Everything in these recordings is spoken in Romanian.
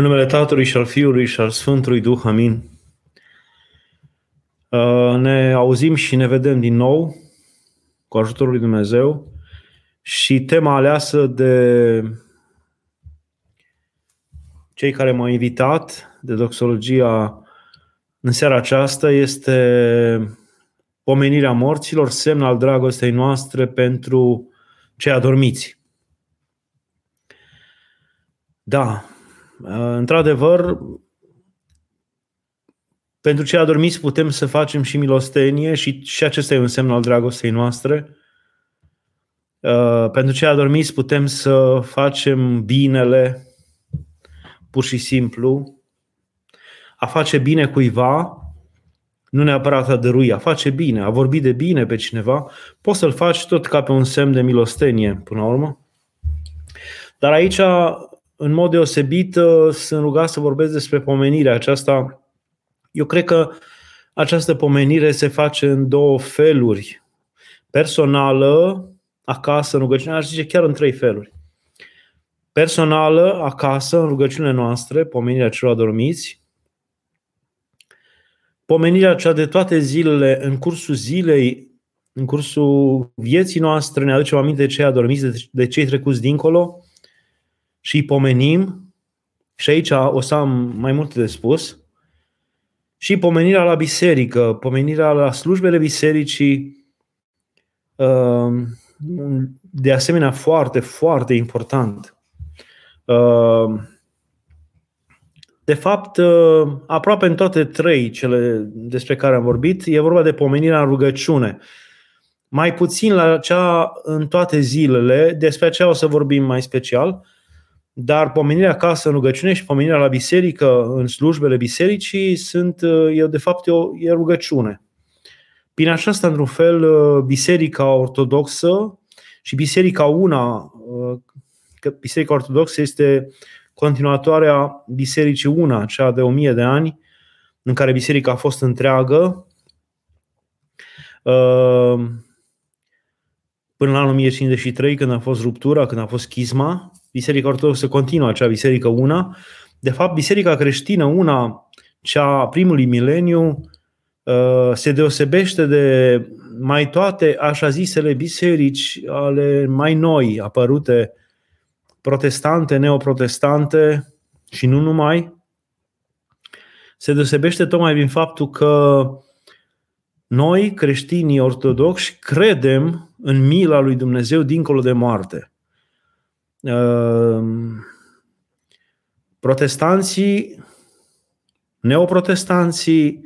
În numele Tatălui și al Fiului și al Sfântului Duh, amin. Uh, ne auzim și ne vedem din nou cu ajutorul lui Dumnezeu și tema aleasă de cei care m-au invitat de doxologia în seara aceasta este pomenirea morților, semn al dragostei noastre pentru cei adormiți. Da, într-adevăr, pentru cei adormiți putem să facem și milostenie și, și acesta e un semn al dragostei noastre. Pentru cei adormiți putem să facem binele, pur și simplu. A face bine cuiva, nu neapărat a dărui, a face bine, a vorbi de bine pe cineva, poți să-l faci tot ca pe un semn de milostenie, până la urmă. Dar aici în mod deosebit uh, sunt rugat să vorbesc despre pomenirea aceasta. Eu cred că această pomenire se face în două feluri. Personală, acasă, în rugăciune, aș zice chiar în trei feluri. Personală, acasă, în rugăciunile noastre, pomenirea celor adormiți. Pomenirea cea de toate zilele, în cursul zilei, în cursul vieții noastre, ne aducem aminte de cei adormiți, de cei trecuți dincolo și îi pomenim, și aici o să am mai multe de spus, și pomenirea la biserică, pomenirea la slujbele bisericii, uh, de asemenea foarte, foarte important. Uh, de fapt, uh, aproape în toate trei cele despre care am vorbit, e vorba de pomenirea în rugăciune. Mai puțin la cea în toate zilele, despre aceea o să vorbim mai special, dar pomenirea acasă în rugăciune și pomenirea la biserică, în slujbele bisericii, sunt, eu de fapt, e, o, e rugăciune. Prin aceasta, într-un fel, biserica ortodoxă și biserica una, că biserica ortodoxă este continuatoarea bisericii una, cea de o mie de ani, în care biserica a fost întreagă, până la anul 1053, când a fost ruptura, când a fost schisma, Biserica Ortodoxă continuă acea biserică una. De fapt, biserica creștină una, cea primului mileniu, uh, se deosebește de mai toate așa zisele biserici ale mai noi apărute, protestante, neoprotestante și nu numai, se deosebește tocmai prin faptul că noi, creștinii ortodoxi, credem în mila lui Dumnezeu dincolo de moarte. Ehm, protestanții, neoprotestanții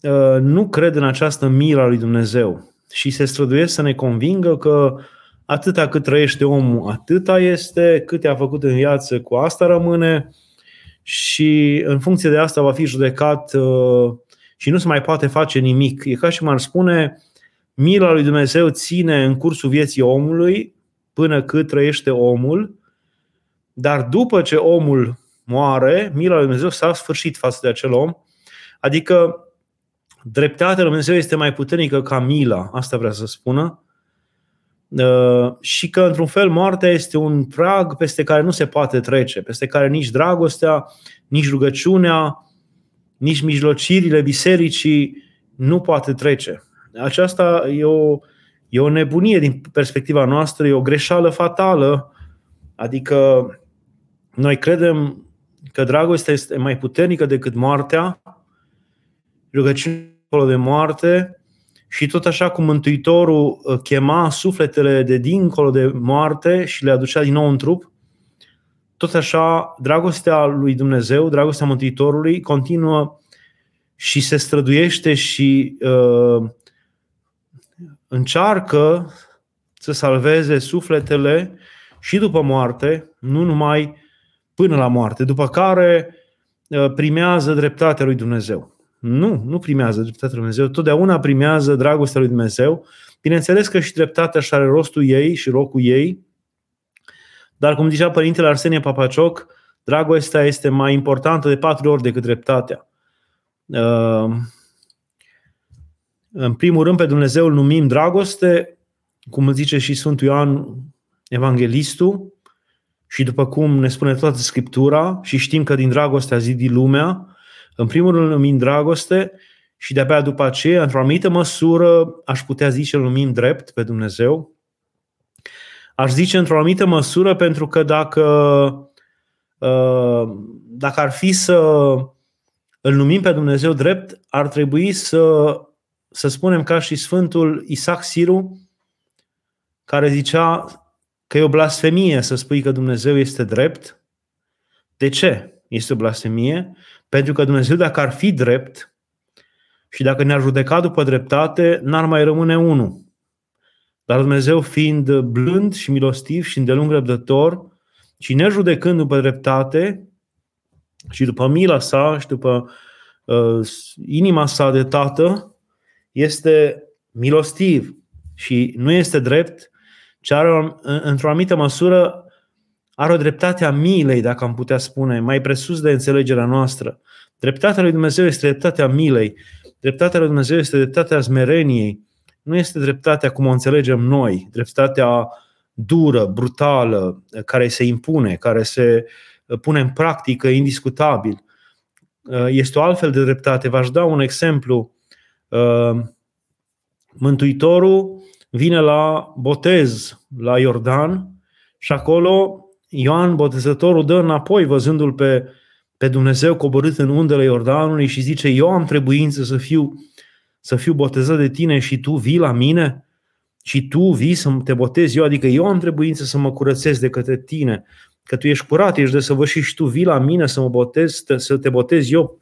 ehm, nu cred în această milă lui Dumnezeu și se străduiesc să ne convingă că atâta cât trăiește omul, atâta este, cât a făcut în viață, cu asta rămâne și în funcție de asta va fi judecat ehm, și nu se mai poate face nimic. E ca și m-ar spune, mila lui Dumnezeu ține în cursul vieții omului până cât trăiește omul, dar după ce omul moare, mila lui Dumnezeu s-a sfârșit față de acel om, adică dreptatea lui Dumnezeu este mai puternică ca mila, asta vrea să spună, uh, și că, într-un fel, moartea este un prag peste care nu se poate trece, peste care nici dragostea, nici rugăciunea, nici mijlocirile bisericii nu poate trece. Aceasta e o, E o nebunie din perspectiva noastră, e o greșeală fatală. Adică noi credem că dragostea este mai puternică decât moartea, rugăciunea de moarte și tot așa cum Mântuitorul uh, chema sufletele de dincolo de moarte și le aducea din nou în trup, tot așa dragostea lui Dumnezeu, dragostea Mântuitorului continuă și se străduiește și uh, încearcă să salveze sufletele și după moarte, nu numai până la moarte, după care uh, primează dreptatea lui Dumnezeu. Nu, nu primează dreptatea lui Dumnezeu, totdeauna primează dragostea lui Dumnezeu. Bineînțeles că și dreptatea și are rostul ei și locul ei, dar cum zicea Părintele Arsenie Papacioc, dragostea este mai importantă de patru ori decât dreptatea. Uh, în primul rând, pe Dumnezeu îl numim dragoste, cum îl zice și Sfântul Ioan Evanghelistul, și după cum ne spune toată Scriptura și știm că din dragoste a zidit lumea, în primul rând numim dragoste și de-abia după aceea, într-o anumită măsură, aș putea zice, îl numim drept pe Dumnezeu. Aș zice într-o anumită măsură pentru că dacă, uh, dacă ar fi să îl numim pe Dumnezeu drept, ar trebui să, să spunem ca și Sfântul Isaac Siru, care zicea că e o blasfemie să spui că Dumnezeu este drept. De ce este o blasfemie? Pentru că Dumnezeu, dacă ar fi drept și dacă ne-ar judeca după dreptate, n-ar mai rămâne unul. Dar Dumnezeu fiind blând și milostiv și îndelung răbdător și ne judecând după dreptate și după mila sa și după uh, inima sa de tată, este milostiv și nu este drept, ci are, într-o anumită măsură are o dreptate a milei, dacă am putea spune, mai presus de înțelegerea noastră. Dreptatea lui Dumnezeu este dreptatea milei. Dreptatea lui Dumnezeu este dreptatea smereniei. Nu este dreptatea cum o înțelegem noi, dreptatea dură, brutală, care se impune, care se pune în practică indiscutabil. Este o altfel de dreptate. V-aș da un exemplu. Mântuitorul vine la botez la Iordan și acolo Ioan Botezătorul dă înapoi văzându-l pe, pe Dumnezeu coborât în undele Iordanului și zice eu am trebuință să fiu, să fiu botezat de tine și tu vii la mine și tu vii să te botezi eu, adică eu am trebuință să mă curățesc de către tine, că tu ești curat, ești desăvârșit și tu vii la mine să mă botez, să te botez eu.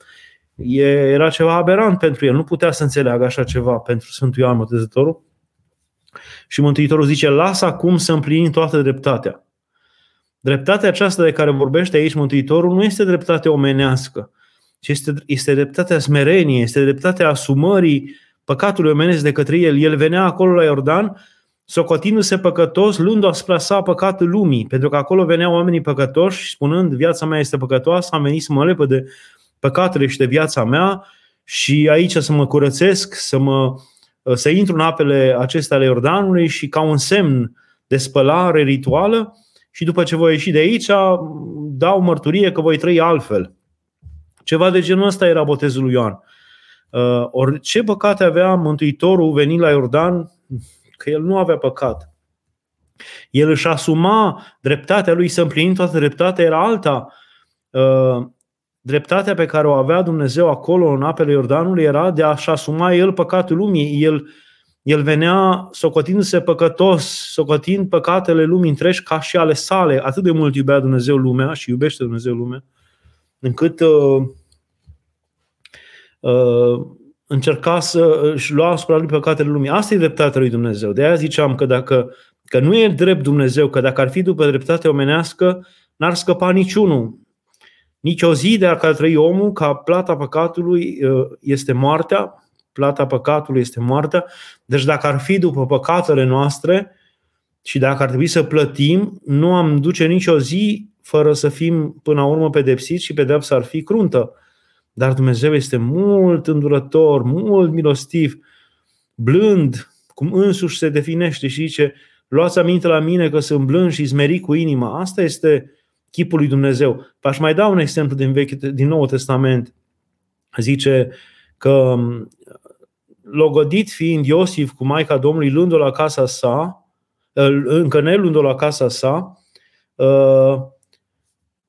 E, era ceva aberant pentru el, nu putea să înțeleagă așa ceva pentru Sfântul Ioan Botezătorul. Și Mântuitorul zice, lasă acum să împlinim toată dreptatea. Dreptatea aceasta de care vorbește aici Mântuitorul nu este dreptate omenească, ci este, este dreptatea smereniei, este dreptatea asumării păcatului omenesc de către el. El venea acolo la Iordan, socotindu-se păcătos, luând asupra sa păcatul lumii, pentru că acolo veneau oamenii păcătoși, spunând, viața mea este păcătoasă, am venit să mă lepă de păcatele și de viața mea și aici să mă curățesc, să mă Uh, să intru în apele acestea ale Iordanului și ca un semn de spălare rituală și după ce voi ieși de aici, dau mărturie că voi trăi altfel. Ceva de genul ăsta era botezul lui Ioan. Uh, Ori ce păcate avea Mântuitorul venind la Iordan? Că el nu avea păcat. El își asuma dreptatea lui să împlinim toată dreptatea, era alta. Uh, dreptatea pe care o avea Dumnezeu acolo în apele Iordanului era de a-și asuma el păcatul lumii. El, el venea socotindu-se păcătos, socotind păcatele lumii întregi ca și ale sale. Atât de mult iubea Dumnezeu lumea și iubește Dumnezeu lumea, încât uh, uh, încerca să își lua asupra lui păcatele lumii. Asta e dreptatea lui Dumnezeu. De aia ziceam că dacă că nu e drept Dumnezeu, că dacă ar fi după dreptate omenească, n-ar scăpa niciunul. Nici o zi de a trăi omul, ca plata păcatului uh, este moartea, plata păcatului este moartea. Deci dacă ar fi după păcatele noastre și dacă ar trebui să plătim, nu am duce nicio zi fără să fim până la urmă pedepsiți și pedepsa ar fi cruntă. Dar Dumnezeu este mult îndurător, mult milostiv, blând, cum însuși se definește și zice, luați aminte la mine că sunt blând și zmeri cu inima. Asta este chipul lui Dumnezeu. V-aș mai da un exemplu din, vechi, din Noul Testament. Zice că um, logodit fiind Iosif cu Maica Domnului, luându-o la casa sa, încă ne luându-o la casa sa, uh,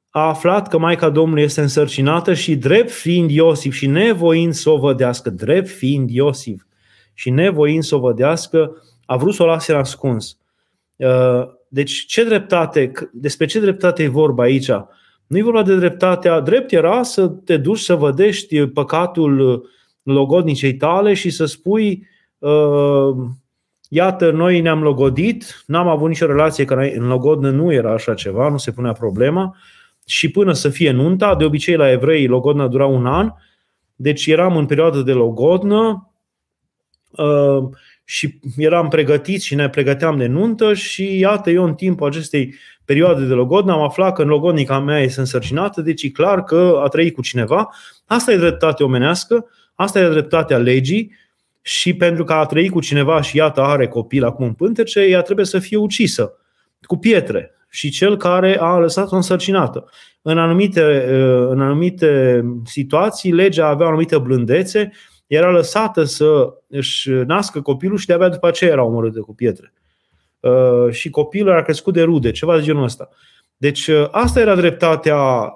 a aflat că Maica Domnului este însărcinată și drept fiind Iosif și nevoind să o vădească, drept fiind Iosif și nevoind să o vădească, a vrut să o lase ascuns. Uh, deci ce dreptate, despre ce dreptate e vorba aici? Nu e vorba de dreptatea, drept era să te duci să vădești păcatul logodnicei tale și să spui uh, iată, noi ne-am logodit, n-am avut nicio relație, că în logodnă nu era așa ceva, nu se punea problema, și până să fie nunta, de obicei la evrei logodna dura un an, deci eram în perioadă de logodnă, uh, și eram pregătiți și ne pregăteam de nuntă și iată, eu în timpul acestei perioade de logodnă am aflat că în logodnica mea este însărcinată, deci e clar că a trăit cu cineva. Asta e dreptate omenească, asta e dreptatea legii și pentru că a trăit cu cineva și iată are copil acum în pântece, ea trebuie să fie ucisă cu pietre. și cel care a lăsat-o însărcinată. În anumite, în anumite situații, legea avea o anumită blândețe, era lăsată să își nască copilul și de-abia după aceea era omorâtă cu pietre. Și copilul a crescut de rude, ceva de genul ăsta. Deci asta era dreptatea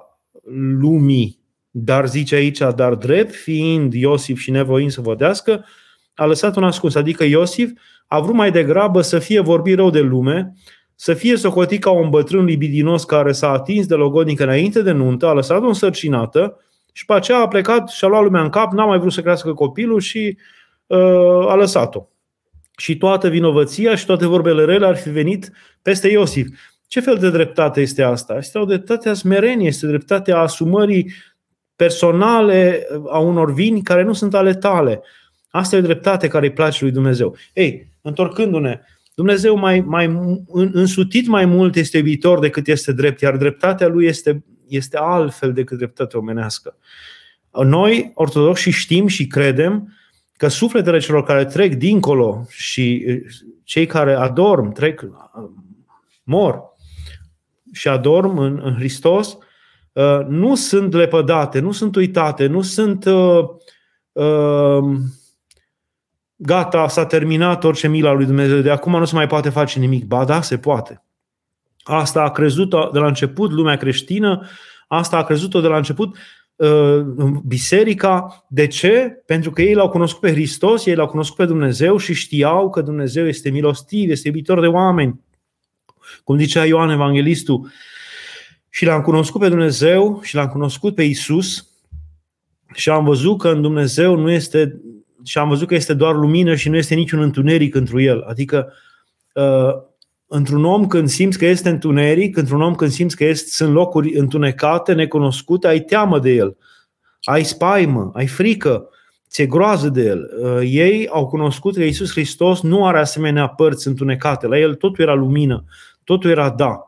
lumii, dar zice aici, dar drept, fiind Iosif și nevoind să vădească, a lăsat un ascuns. Adică Iosif a vrut mai degrabă să fie vorbit rău de lume, să fie socotit ca un bătrân libidinos care s-a atins de logodnică înainte de nuntă, a lăsat-o însărcinată și pe aceea a plecat și a luat lumea în cap, n-a mai vrut să crească copilul și uh, a lăsat-o. Și toată vinovăția și toate vorbele rele ar fi venit peste Iosif. Ce fel de dreptate este asta? Este o dreptate a smerenie, este dreptatea asumării personale a unor vini care nu sunt ale tale. Asta e o dreptate care îi place lui Dumnezeu. Ei, întorcându-ne, Dumnezeu mai, mai însutit mai mult este iubitor decât este drept, iar dreptatea lui este, este altfel decât dreptatea omenească. Noi, ortodoxi, știm și credem că sufletele celor care trec dincolo și cei care adorm, trec, mor și adorm în, în Hristos, nu sunt lepădate, nu sunt uitate, nu sunt uh, uh, gata, s-a terminat orice mila lui Dumnezeu, de acum nu se mai poate face nimic. Ba da, se poate. Asta a crezut de la început lumea creștină, asta a crezut-o de la început uh, biserica. De ce? Pentru că ei l-au cunoscut pe Hristos, ei l-au cunoscut pe Dumnezeu și știau că Dumnezeu este milostiv, este iubitor de oameni. Cum zicea Ioan Evanghelistul, și l-am cunoscut pe Dumnezeu și l-am cunoscut pe Isus și am văzut că în Dumnezeu nu este și am văzut că este doar lumină și nu este niciun întuneric într el. Adică uh, într-un om când simți că este întuneric, într-un om când simți că este, sunt locuri întunecate, necunoscute, ai teamă de el, ai spaimă, ai frică, ți-e groază de el. Uh, ei au cunoscut că Iisus Hristos nu are asemenea părți întunecate. La el totul era lumină, totul era da.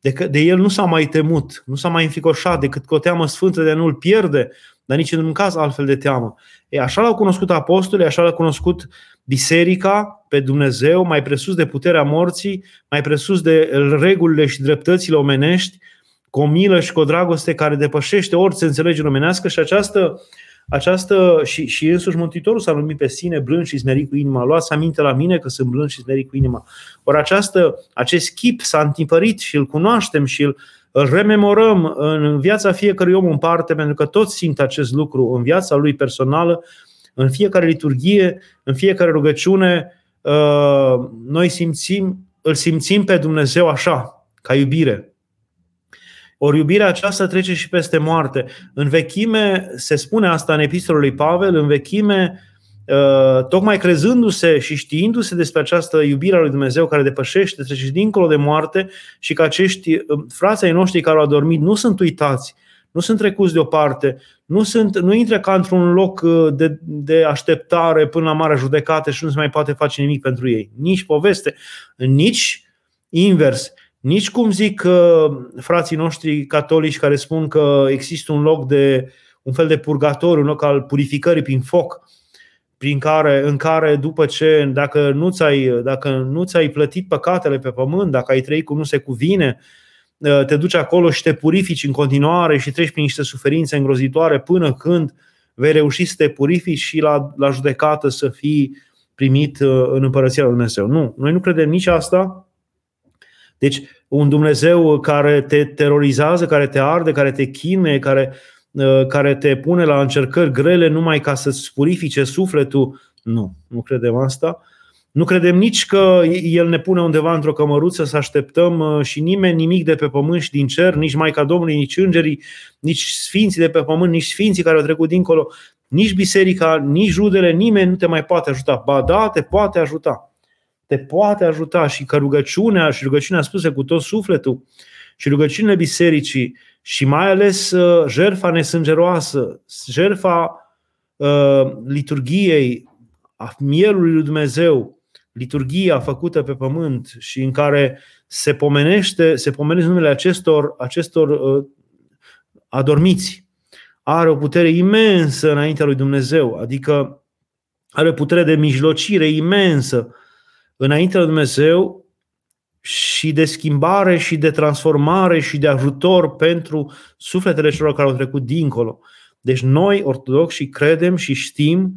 De, că, de el nu s-a mai temut, nu s-a mai înficoșat decât cu o teamă sfântă de a nu-l pierde, dar nici în un caz altfel de teamă. E, așa l-au cunoscut apostolii, așa l-au cunoscut biserica pe Dumnezeu, mai presus de puterea morții, mai presus de regulile și dreptățile omenești, cu o milă și cu o dragoste care depășește orice înțelegere omenească și această, această și, și însuși Mântuitorul s-a numit pe sine blând și smerit cu inima. Luați aminte la mine că sunt blând și smerit cu inima. Ori această, acest chip s-a întipărit și îl cunoaștem și îl, îl rememorăm în viața fiecărui om în parte, pentru că toți simt acest lucru în viața lui personală, în fiecare liturghie, în fiecare rugăciune, uh, noi simțim, îl simțim pe Dumnezeu așa, ca iubire. Ori iubirea aceasta trece și peste moarte. În vechime, se spune asta în epistolul lui Pavel, în vechime Uh, tocmai crezându-se și știindu-se despre această iubire a lui Dumnezeu care depășește, trece și dincolo de moarte și că acești uh, frații ai noștri care au adormit nu sunt uitați, nu sunt trecuți deoparte, nu, sunt, nu intră ca într-un loc uh, de, de așteptare până la marea judecată și nu se mai poate face nimic pentru ei. Nici poveste, nici invers. Nici cum zic frații noștri catolici care spun că există un loc de un fel de purgatoriu, un loc al purificării prin foc, prin care, în care după ce, dacă nu ți-ai, dacă nu ți-ai plătit păcatele pe pământ, dacă ai trăit cum nu se cuvine, ă, te duci acolo și te purifici în continuare și treci prin niște suferințe îngrozitoare până când vei reuși să te purifici și la, la judecată să fii primit ă, în împărăția lui Dumnezeu. Nu, noi nu credem nici asta. Deci, un Dumnezeu care te terorizează, care te arde, care te chime, care Uh, care te pune la încercări grele numai ca să-ți purifice sufletul. Nu, nu credem asta. Nu credem nici că El ne pune undeva într-o cămăruță să așteptăm uh, și nimeni nimic de pe pământ și din cer, nici Maica Domnului, nici îngerii, nici sfinții de pe pământ, nici sfinții care au trecut dincolo, nici biserica, nici rudele, nimeni nu te mai poate ajuta. Ba da, te poate ajuta. Te poate ajuta și că rugăciunea și rugăciunea spuse cu tot sufletul și rugăciunile bisericii și mai ales uh, jerfa nesângeroasă, jerfa uh, liturgiei, a mielului lui Dumnezeu, liturgia făcută pe pământ și în care se pomenește, se pomenește numele acestor, acestor uh, adormiți, are o putere imensă înaintea lui Dumnezeu, adică are o putere de mijlocire imensă înaintea lui Dumnezeu și de schimbare și de transformare și de ajutor pentru sufletele celor care au trecut dincolo. Deci noi, ortodoxi, credem și știm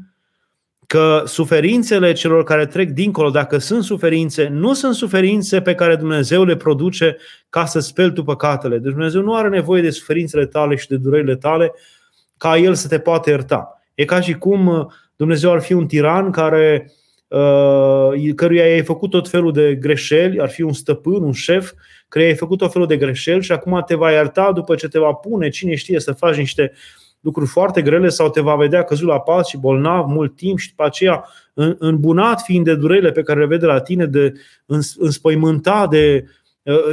că suferințele celor care trec dincolo, dacă sunt suferințe, nu sunt suferințe pe care Dumnezeu le produce ca să speli tu păcatele. Deci Dumnezeu nu are nevoie de suferințele tale și de durerile tale ca El să te poată ierta. E ca și cum uh, Dumnezeu ar fi un tiran care, uh, căruia ai făcut tot felul de greșeli, ar fi un stăpân, un șef, căruia ai făcut tot felul de greșeli și acum te va ierta după ce te va pune, cine știe, să faci niște lucruri foarte grele sau te va vedea căzut la pas și bolnav mult timp și după aceea îmbunat fiind de durerile pe care le vede la tine, de înspăimântat de,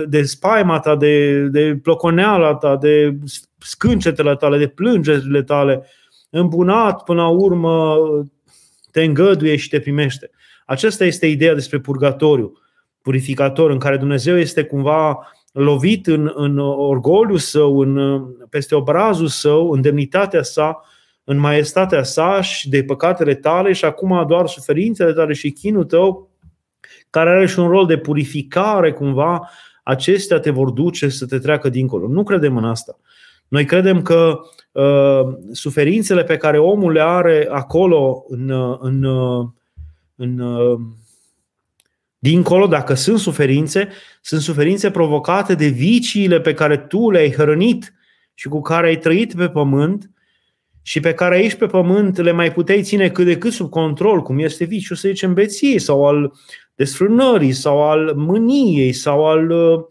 de spaima ta, de, de ploconeala ta, de scâncetele tale, de plângerile tale, îmbunat până la urmă te îngăduie și te primește. Aceasta este ideea despre purgatoriu, purificator, în care Dumnezeu este cumva lovit în, în orgoliu său, în, peste obrazul său, în demnitatea sa, în maestatea sa și de păcatele tale și acum doar suferințele tale și chinul tău, care are și un rol de purificare cumva, acestea te vor duce să te treacă dincolo. Nu credem în asta. Noi credem că uh, suferințele pe care omul le are acolo în, în, în, în Dincolo, dacă sunt suferințe, sunt suferințe provocate de viciile pe care tu le-ai hrănit și cu care ai trăit pe pământ și pe care aici pe pământ le mai puteai ține cât de cât sub control, cum este viciul, să zicem, beției sau al desfrânării sau al mâniei sau al, uh,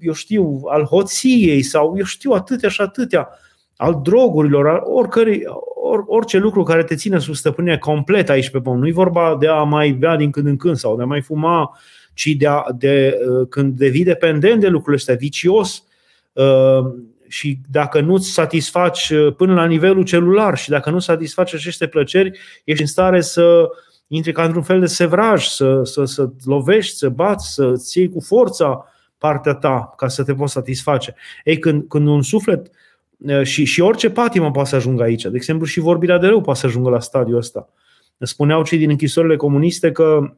eu știu, al hoției sau eu știu atâtea și atâtea, al drogurilor, al oricărei, or, orice lucru care te ține sub stăpânire complet aici pe pământ. Nu e vorba de a mai bea din când în când sau de a mai fuma, ci de, a, de uh, când devii dependent de lucrurile astea, vicios uh, și dacă nu-ți satisfaci uh, până la nivelul celular și dacă nu satisfaci aceste plăceri, ești în stare să intri ca într-un fel de sevraj, să, să, să lovești, să bați, să-ți iei cu forța partea ta ca să te poți satisface. Ei, când, când un suflet uh, și, și orice patimă poate să ajungă aici. De exemplu, și vorbirea de rău poate să ajungă la stadiul ăsta. Spuneau cei din închisorile comuniste că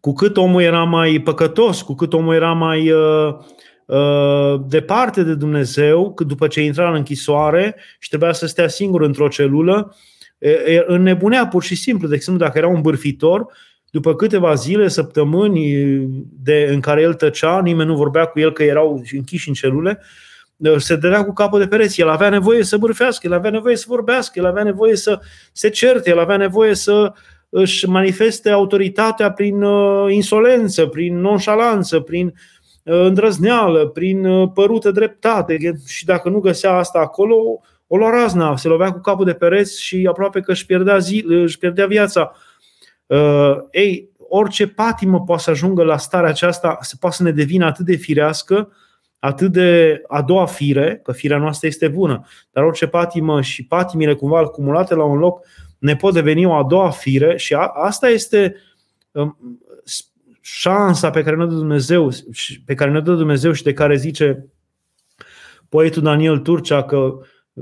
cu cât omul era mai păcătos, cu cât omul era mai uh, uh, departe de Dumnezeu, cât după ce intra în închisoare și trebuia să stea singur într-o celulă, înnebunea pur și simplu. De exemplu, dacă era un bârfitor, după câteva zile, săptămâni de, în care el tăcea, nimeni nu vorbea cu el că erau închiși în celule, se dădea cu capul de pereți. El avea nevoie să bârfească, el avea nevoie să vorbească, el avea nevoie să se certe, el avea nevoie să își manifeste autoritatea prin uh, insolență, prin nonșalanță, prin uh, îndrăzneală, prin uh, părută dreptate. Și dacă nu găsea asta acolo, o lua razna, se lovea cu capul de pereți și aproape că își pierdea, zi, își pierdea viața. Ei, orice patimă poate să ajungă la starea aceasta, se poate să ne devină atât de firească, atât de a doua fire, că firea noastră este bună, dar orice patimă și patimile cumva acumulate la un loc ne pot deveni o a doua fire și a, asta este um, șansa pe care ne dă Dumnezeu, pe care ne dă Dumnezeu și de care zice poetul Daniel Turcea că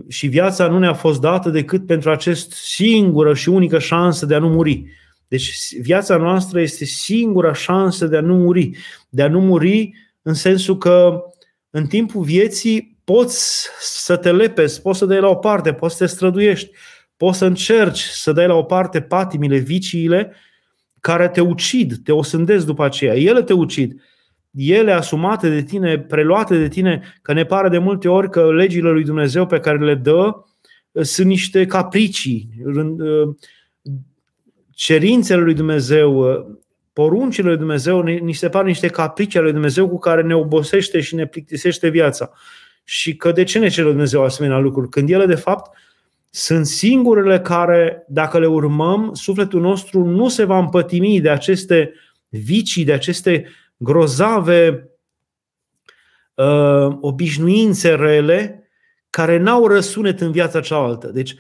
și viața nu ne-a fost dată decât pentru acest singură și unică șansă de a nu muri. Deci viața noastră este singura șansă de a nu muri. De a nu muri în sensul că în timpul vieții poți să te lepezi, poți să dai la o parte, poți să te străduiești, poți să încerci să dai la o parte patimile, viciile care te ucid, te osândesc după aceea. Ele te ucid. Ele asumate de tine, preluate de tine, că ne pare de multe ori că legile lui Dumnezeu pe care le dă uh, sunt niște capricii, uh, cerințele lui Dumnezeu, uh, poruncile lui Dumnezeu ni se par niște caprici ale lui Dumnezeu cu care ne obosește și ne plictisește viața. Și că de ce ne cere Dumnezeu asemenea lucruri? Când ele, de fapt, sunt singurele care, dacă le urmăm, sufletul nostru nu se va împătimi de aceste vicii, de aceste grozave uh, obișnuințe rele care n-au răsunet în viața cealaltă. Deci,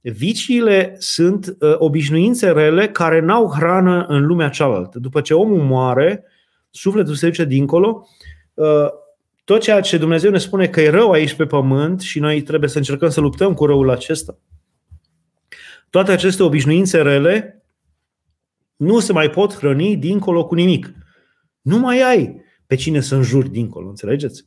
Viciile sunt uh, obișnuințe rele care n-au hrană în lumea cealaltă. După ce omul moare, sufletul se duce dincolo, uh, tot ceea ce Dumnezeu ne spune că e rău aici pe pământ și noi trebuie să încercăm să luptăm cu răul acesta. Toate aceste obișnuințe rele nu se mai pot hrăni dincolo cu nimic. Nu mai ai pe cine să înjuri dincolo, înțelegeți?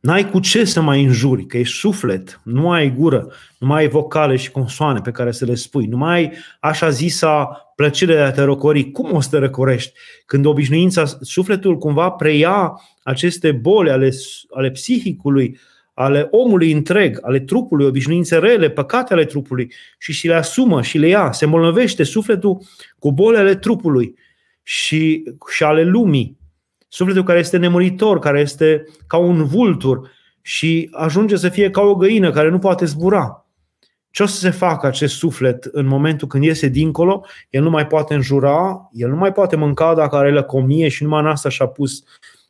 N-ai cu ce să mai înjuri, că ești suflet, nu ai gură, nu mai ai vocale și consoane pe care să le spui, nu mai ai așa zisa plăcere de a te răcori. Cum o să te răcorești? Când obișnuința, sufletul cumva preia aceste boli ale, ale psihicului, ale omului întreg, ale trupului, obișnuințe rele, păcate ale trupului și și le asumă și le ia. Se îmbolnăvește sufletul cu bolile ale trupului și, și ale lumii. Sufletul care este nemuritor, care este ca un vultur și ajunge să fie ca o găină care nu poate zbura. Ce o să se facă acest suflet în momentul când iese dincolo? El nu mai poate înjura, el nu mai poate mânca dacă are lăcomie și numai în asta și-a pus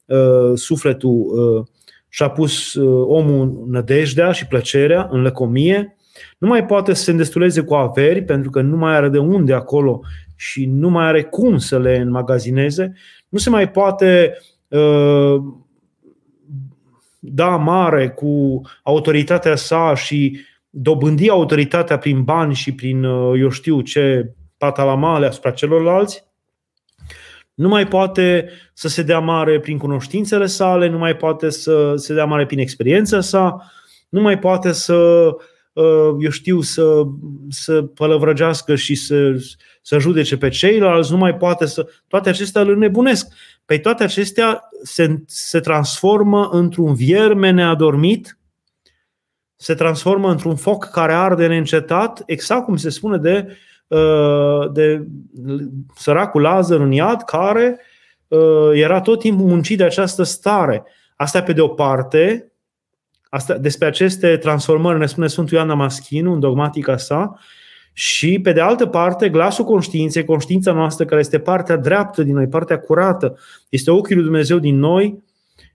uh, sufletul, uh, și-a pus uh, omul nădejdea și plăcerea în lăcomie. Nu mai poate să se îndestuleze cu averi pentru că nu mai are de unde acolo și nu mai are cum să le înmagazineze. Nu se mai poate uh, da mare cu autoritatea sa și dobândi autoritatea prin bani și prin, uh, eu știu ce, patalamale asupra celorlalți, nu mai poate să se dea mare prin cunoștințele sale, nu mai poate să se dea mare prin experiența sa, nu mai poate să, uh, eu știu, să, să pălăvrăgească și să, să judece pe ceilalți, nu mai poate să. Toate acestea îl nebunesc. Pe toate acestea se, se transformă într-un vierme neadormit, se transformă într-un foc care arde neîncetat, exact cum se spune de, uh, de săracul Lazar în iad, care uh, era tot timpul muncit de această stare. Asta pe de o parte, asta, despre aceste transformări ne spune Sfântul Ioan Damaschinu în dogmatica sa, și, pe de altă parte, glasul conștiinței, conștiința noastră, care este partea dreaptă din noi, partea curată, este ochiul lui Dumnezeu din noi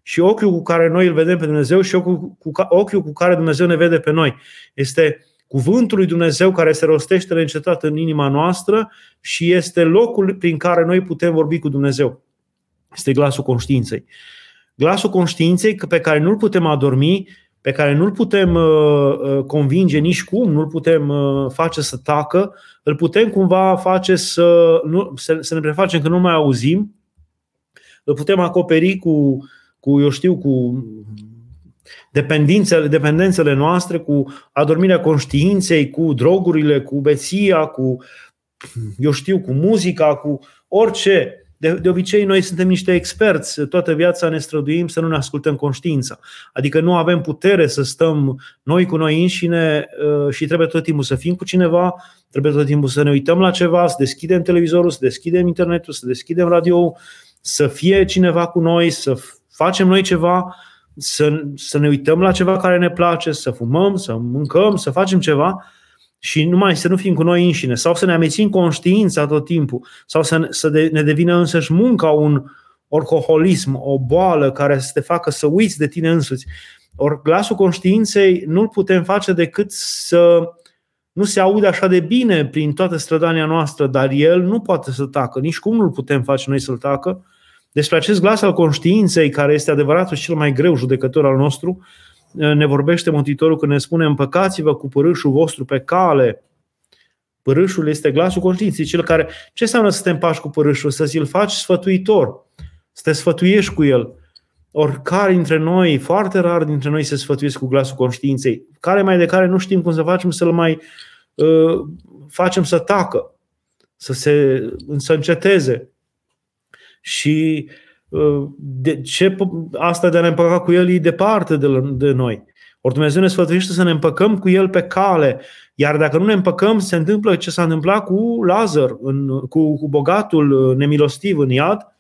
și ochiul cu care noi îl vedem pe Dumnezeu și ochiul cu, ochiul cu care Dumnezeu ne vede pe noi. Este cuvântul lui Dumnezeu care se rostește neîncetat în inima noastră și este locul prin care noi putem vorbi cu Dumnezeu. Este glasul conștiinței. Glasul conștiinței pe care nu-l putem adormi pe care nu-l putem uh, uh, convinge nici cum, nu-l putem uh, face să tacă, îl putem cumva face să, nu, să, să ne prefacem că nu mai auzim, îl putem acoperi cu, cu eu știu, cu dependențele, dependențele noastre, cu adormirea conștiinței, cu drogurile, cu beția, cu, eu știu, cu muzica, cu orice. De, de obicei, noi suntem niște experți, toată viața ne străduim să nu ne ascultăm conștiința. Adică nu avem putere să stăm noi cu noi înșine uh, și trebuie tot timpul să fim cu cineva, trebuie tot timpul să ne uităm la ceva, să deschidem televizorul, să deschidem internetul, să deschidem radio, să fie cineva cu noi, să facem noi ceva, să, să ne uităm la ceva care ne place, să fumăm, să mâncăm, să facem ceva și numai să nu fim cu noi înșine sau să ne amețim conștiința tot timpul sau să, să de, ne devină însăși munca un orcoholism, o boală care să te facă să uiți de tine însuți. Ori glasul conștiinței nu-l putem face decât să nu se aude așa de bine prin toată strădania noastră, dar el nu poate să tacă, nici cum nu-l putem face noi să-l tacă. Despre acest glas al conștiinței, care este adevăratul și cel mai greu judecător al nostru, ne vorbește Mântuitorul când ne spune împăcați-vă cu părâșul vostru pe cale. Părâșul este glasul conștiinței, cel care... Ce înseamnă să te împaci cu părâșul? Să ți-l faci sfătuitor, să te sfătuiești cu el. Oricare dintre noi, foarte rar dintre noi se sfătuiesc cu glasul conștiinței, care mai de care nu știm cum să facem să-l mai uh, facem să tacă, să se să înceteze. Și de ce asta de a ne împăca cu El e departe de, de noi. Ori Dumnezeu ne sfătuiește să ne împăcăm cu El pe cale. Iar dacă nu ne împăcăm, se întâmplă ce s-a întâmplat cu Lazar, în, cu, cu bogatul uh, nemilostiv în iad,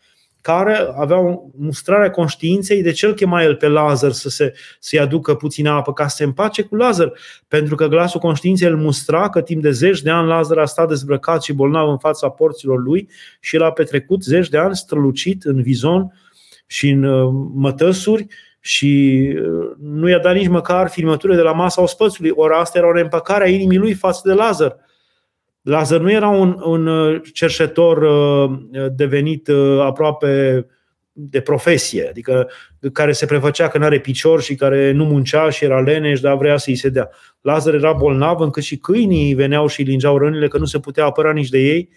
care avea o mustrare a conștiinței, de ce îl chema el pe Lazar să se, să-i aducă puțină apă, ca să se împace cu Lazar, pentru că glasul conștiinței îl mustra că timp de zeci de ani Lazar a stat dezbrăcat și bolnav în fața porților lui și el a petrecut zeci de ani strălucit în vizon și în uh, mătăsuri și uh, nu i-a dat nici măcar filmătură de la masa ospățului. Ori asta era o reîmpăcare a inimii lui față de Lazar. Lazar nu era un, un uh, cerșetor uh, devenit uh, aproape de profesie, adică care se prefăcea că nu are picior și care nu muncea și era leneș, dar vrea să-i se dea. Lazar era bolnav încât și câinii veneau și îi lingeau rănile, că nu se putea apăra nici de ei.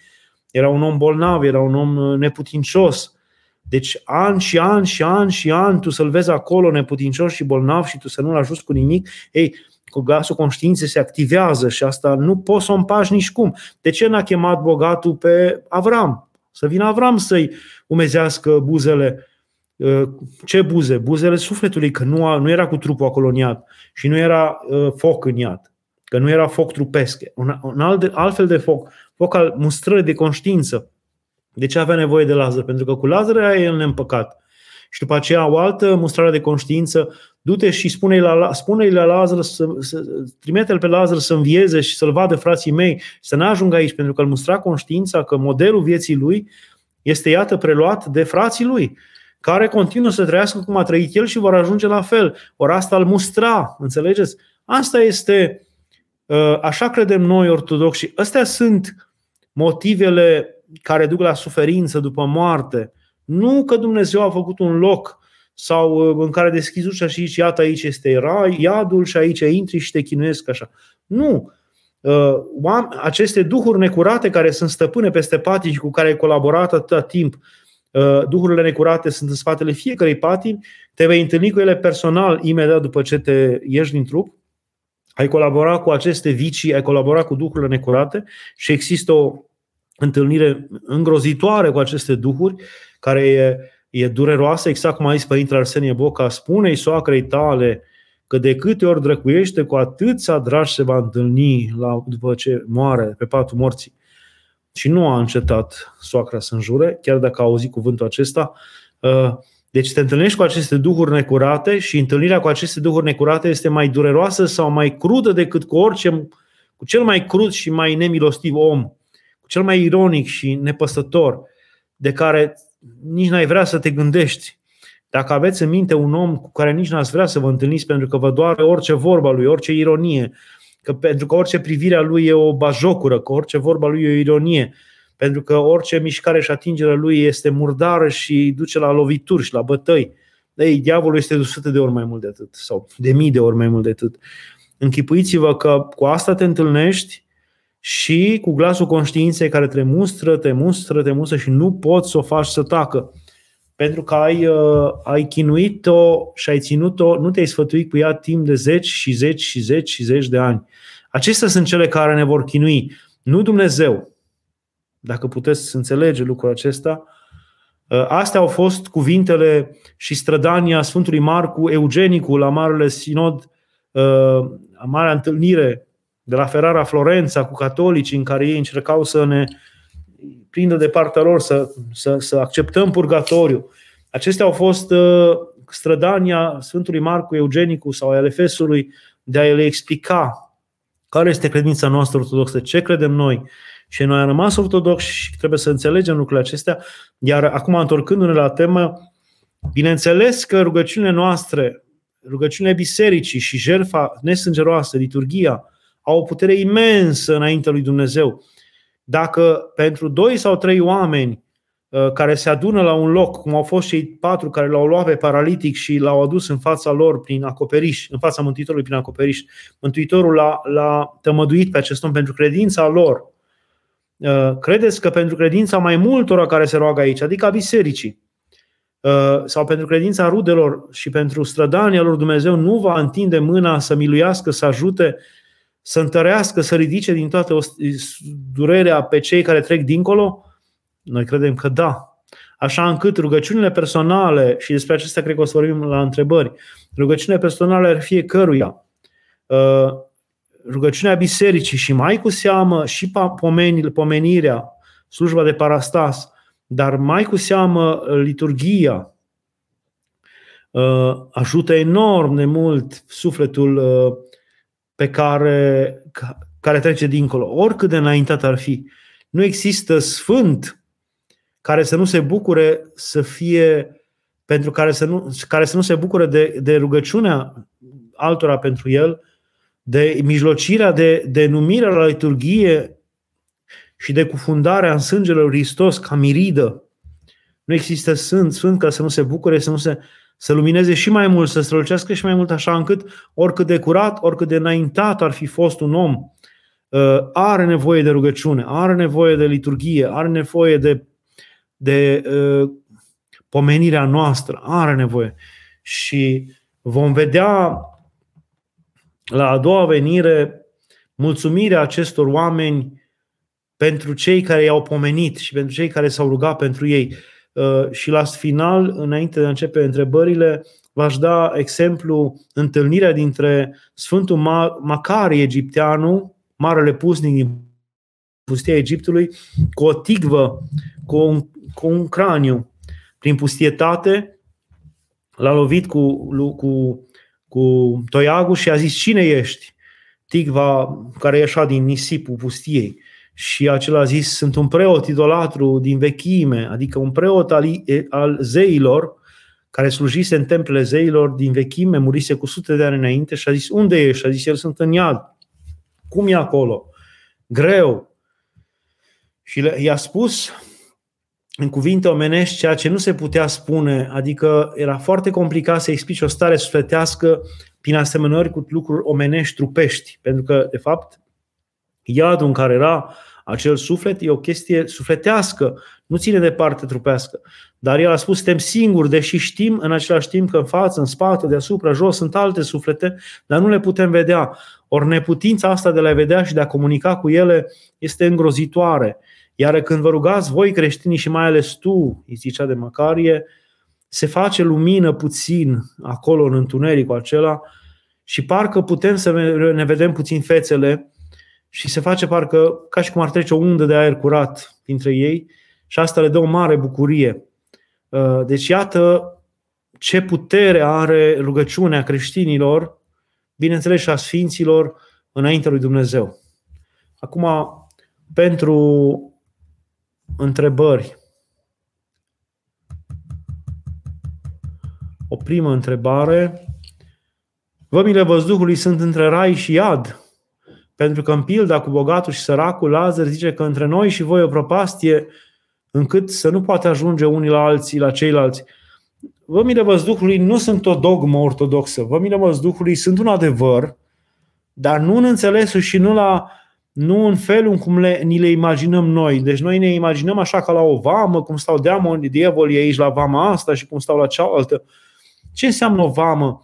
Era un om bolnav, era un om neputincios. Deci ani și ani și ani și ani tu să-l vezi acolo neputincios și bolnav și tu să nu-l ajuți cu nimic, ei, cu glasul conștiinței se activează și asta nu poți să o împaci nici cum. De ce n-a chemat bogatul pe Avram? Să vină Avram să-i umezească buzele. Uh, ce buze? Buzele sufletului, că nu, a, nu era cu trupul acolo în iad și nu era uh, foc în iad, că nu era foc trupesc. Un, un alt, altfel de foc, foc al mustrării de conștiință. De ce avea nevoie de Lazar? Pentru că cu Lazar era el neîmpăcat. Și după aceea o altă mustrare de conștiință, du-te și spune-i la, spune la Lazar, să, să, trimite-l pe Lazar să învieze și să-l vadă frații mei, să nu ajungă aici, pentru că îl mustra conștiința că modelul vieții lui este, iată, preluat de frații lui, care continuă să trăiască cum a trăit el și vor ajunge la fel. Ori asta îl mustra, înțelegeți? Asta este, uh, așa credem noi ortodoxi, astea sunt motivele care duc la suferință după moarte. Nu că Dumnezeu a făcut un loc sau uh, în care deschizi ușa și zici, iată aici este rai, iadul și aici intri și te chinuiesc așa. Nu. Uh, aceste duhuri necurate care sunt stăpâne peste patii și cu care ai colaborat atâta timp, uh, duhurile necurate sunt în spatele fiecărei patii, te vei întâlni cu ele personal imediat după ce te ieși din trup, ai colaborat cu aceste vicii, ai colaborat cu duhurile necurate și există o întâlnire îngrozitoare cu aceste duhuri care e, e dureroasă, exact cum a zis Părintele Arsenie Boca, spune-i soacrei tale că de câte ori drăcuiește, cu atâția dragi se va întâlni la, după ce moare pe patul morții. Și nu a încetat soacra să înjure, chiar dacă a auzit cuvântul acesta. Uh, deci te întâlnești cu aceste duhuri necurate și întâlnirea cu aceste duhuri necurate este mai dureroasă sau mai crudă decât cu orice, cu cel mai crud și mai nemilostiv om, cu cel mai ironic și nepăsător, de care nici n-ai vrea să te gândești. Dacă aveți în minte un om cu care nici n-ați vrea să vă întâlniți pentru că vă doare orice vorba lui, orice ironie, că pentru că orice privire a lui e o bajocură, că orice vorba lui e o ironie, pentru că orice mișcare și atingere lui este murdară și duce la lovituri și la bătăi. Ei, diavolul este de sute de ori mai mult de atât, sau de mii de ori mai mult de atât. Închipuiți-vă că cu asta te întâlnești și cu glasul conștiinței care te mustră, te mustră, te mustră și nu poți să o faci să tacă. Pentru că ai, uh, ai chinuit-o și ai ținut-o, nu te-ai sfătuit cu ea timp de zeci și zeci și zeci și zeci de ani. Acestea sunt cele care ne vor chinui, nu Dumnezeu. Dacă puteți înțelege lucrul acesta, uh, Astea au fost cuvintele și strădania Sfântului Marcu Eugenicu la Marele Sinod, uh, Marea Întâlnire de la Ferrara Florența cu catolici în care ei încercau să ne prindă de partea lor, să, să, să acceptăm purgatoriu. Acestea au fost uh, strădania Sfântului Marcu Eugenicu sau al Efesului de a le explica care este credința noastră ortodoxă, ce credem noi. Și noi am rămas ortodoxi și trebuie să înțelegem lucrurile acestea. Iar acum, întorcându-ne la temă, bineînțeles că rugăciunile noastre, rugăciunile bisericii și jertfa nesângeroasă, liturgia, au o putere imensă înaintea lui Dumnezeu. Dacă pentru doi sau trei oameni uh, care se adună la un loc, cum au fost cei patru care l-au luat pe paralitic și l-au adus în fața lor prin acoperiș, în fața Mântuitorului prin acoperiș, Mântuitorul l-a, l-a tămăduit pe acest om pentru credința lor. Uh, credeți că pentru credința mai multora care se roagă aici, adică a bisericii, uh, sau pentru credința rudelor și pentru strădania lor Dumnezeu nu va întinde mâna să miluiască, să ajute să întărească, să ridice din toată durerea pe cei care trec dincolo? Noi credem că da. Așa încât rugăciunile personale, și despre acestea cred că o să vorbim la întrebări, rugăciunile personale ar fiecăruia, uh, rugăciunea bisericii și mai cu seamă și pomenirea, slujba de parastas, dar mai cu seamă liturgia, uh, ajută enorm de mult sufletul uh, pe care, care trece dincolo, oricât de înaintat ar fi. Nu există sfânt care să nu se bucure să fie, pentru care să nu, care să nu se bucure de, de rugăciunea altora pentru el, de mijlocirea, de, de numirea la liturghie și de cufundarea în sângele lui Hristos ca miridă. Nu există sfânt, sfânt ca să nu se bucure, să nu se, să lumineze și mai mult, să strălucească și mai mult, așa încât oricât de curat, oricât de înaintat ar fi fost un om, uh, are nevoie de rugăciune, are nevoie de liturghie, are nevoie de, de uh, pomenirea noastră, are nevoie. Și vom vedea la a doua venire mulțumirea acestor oameni pentru cei care i-au pomenit și pentru cei care s-au rugat pentru ei. Uh, și la final, înainte de a începe întrebările, v-aș da exemplu întâlnirea dintre Sfântul Macari egipteanu, marele pusnic din pustia Egiptului, cu o tigvă, cu un, cu un craniu. Prin pustietate l-a lovit cu, cu, cu toiagul și a zis, cine ești? Tigva care ieșa din nisipul pustiei. Și acela a zis, sunt un preot idolatru din vechime, adică un preot al, al zeilor, care slujise în templele zeilor din vechime, murise cu sute de ani înainte și a zis, unde ești? A zis, el sunt în iad. Cum e acolo? Greu. Și i-a spus în cuvinte omenești ceea ce nu se putea spune, adică era foarte complicat să explici o stare sufletească prin asemănări cu lucruri omenești, trupești, pentru că, de fapt, iadul în care era acel suflet e o chestie sufletească, nu ține de parte trupească. Dar el a spus, suntem singuri, deși știm în același timp că în față, în spate, deasupra, jos sunt alte suflete, dar nu le putem vedea. Ori neputința asta de a le vedea și de a comunica cu ele este îngrozitoare. Iar când vă rugați voi creștinii și mai ales tu, îi zicea de Macarie, se face lumină puțin acolo în întunericul acela și parcă putem să ne vedem puțin fețele și se face parcă ca și cum ar trece o undă de aer curat dintre ei și asta le dă o mare bucurie. Uh, deci iată ce putere are rugăciunea creștinilor, bineînțeles și a sfinților, înaintea lui Dumnezeu. Acum, pentru întrebări. O primă întrebare. Vămile văzduhului sunt între rai și iad. Pentru că în pilda cu bogatul și săracul, Lazar zice că între noi și voi o propastie încât să nu poate ajunge unii la alții, la ceilalți. Vămile văzduhului nu sunt o dogmă ortodoxă. Vămile văzduhului sunt un adevăr, dar nu în înțelesul și nu, la, nu în felul cum le, ni le imaginăm noi. Deci noi ne imaginăm așa ca la o vamă, cum stau demonii, diavolii aici la vama asta și cum stau la cealaltă. Ce înseamnă o vamă?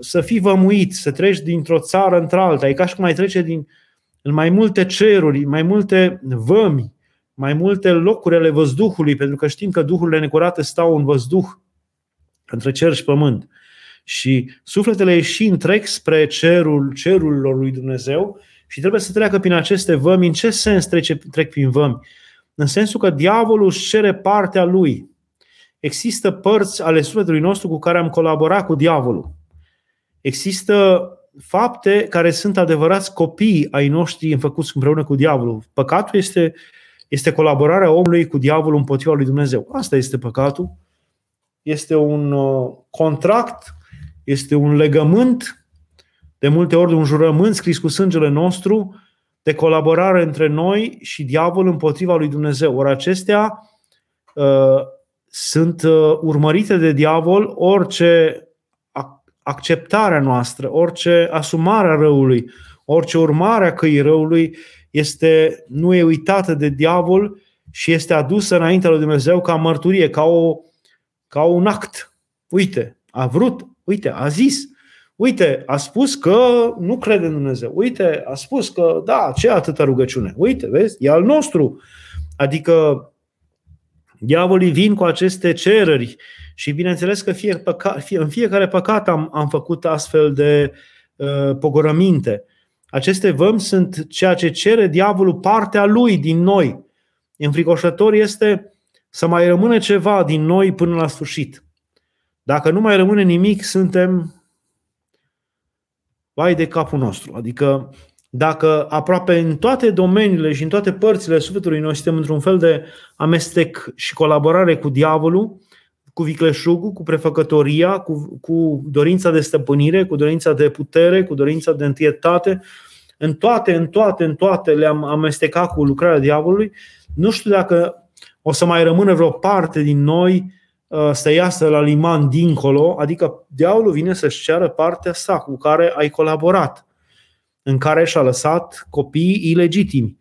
Să fii vămuit, să treci dintr-o țară într-alta. E ca și cum ai trece din, în mai multe ceruri, mai multe vămi, mai multe locuri ale văzduhului, pentru că știm că duhurile necurate stau în văzduh, între cer și pământ. Și sufletele ieșind trec spre cerul cerurilor lui Dumnezeu și trebuie să treacă prin aceste vămi. În ce sens trece, trec prin vămi? În sensul că diavolul își cere partea lui. Există părți ale sufletului nostru cu care am colaborat cu diavolul. Există fapte care sunt adevărați copii ai noștri înfăcuți împreună cu diavolul. Păcatul este, este colaborarea omului cu diavolul împotriva lui Dumnezeu. Asta este păcatul. Este un uh, contract, este un legământ, de multe ori un jurământ scris cu sângele nostru, de colaborare între noi și diavolul împotriva lui Dumnezeu. Ori acestea uh, sunt uh, urmărite de diavol orice acceptarea noastră, orice asumare a răului, orice urmare a căii răului este, nu e uitată de diavol și este adusă înaintea lui Dumnezeu ca mărturie, ca, o, ca un act. Uite, a vrut, uite, a zis, uite, a spus că nu crede în Dumnezeu, uite, a spus că da, ce atâta rugăciune, uite, vezi, e al nostru. Adică diavolii vin cu aceste cereri și bineînțeles că fie păca, fie, în fiecare păcat am, am făcut astfel de uh, pogorăminte. Aceste vămi sunt ceea ce cere diavolul partea lui din noi. Înfricoșător este să mai rămâne ceva din noi până la sfârșit. Dacă nu mai rămâne nimic, suntem vai de capul nostru. Adică dacă aproape în toate domeniile și în toate părțile sufletului noi suntem într-un fel de amestec și colaborare cu diavolul, cu vicleșugul, cu prefăcătoria, cu, cu dorința de stăpânire, cu dorința de putere, cu dorința de întietate, în toate, în toate, în toate le-am amestecat cu lucrarea diavolului, nu știu dacă o să mai rămână vreo parte din noi uh, să iasă la liman dincolo, adică diavolul vine să-și ceară partea sa cu care ai colaborat, în care și-a lăsat copiii ilegitimi.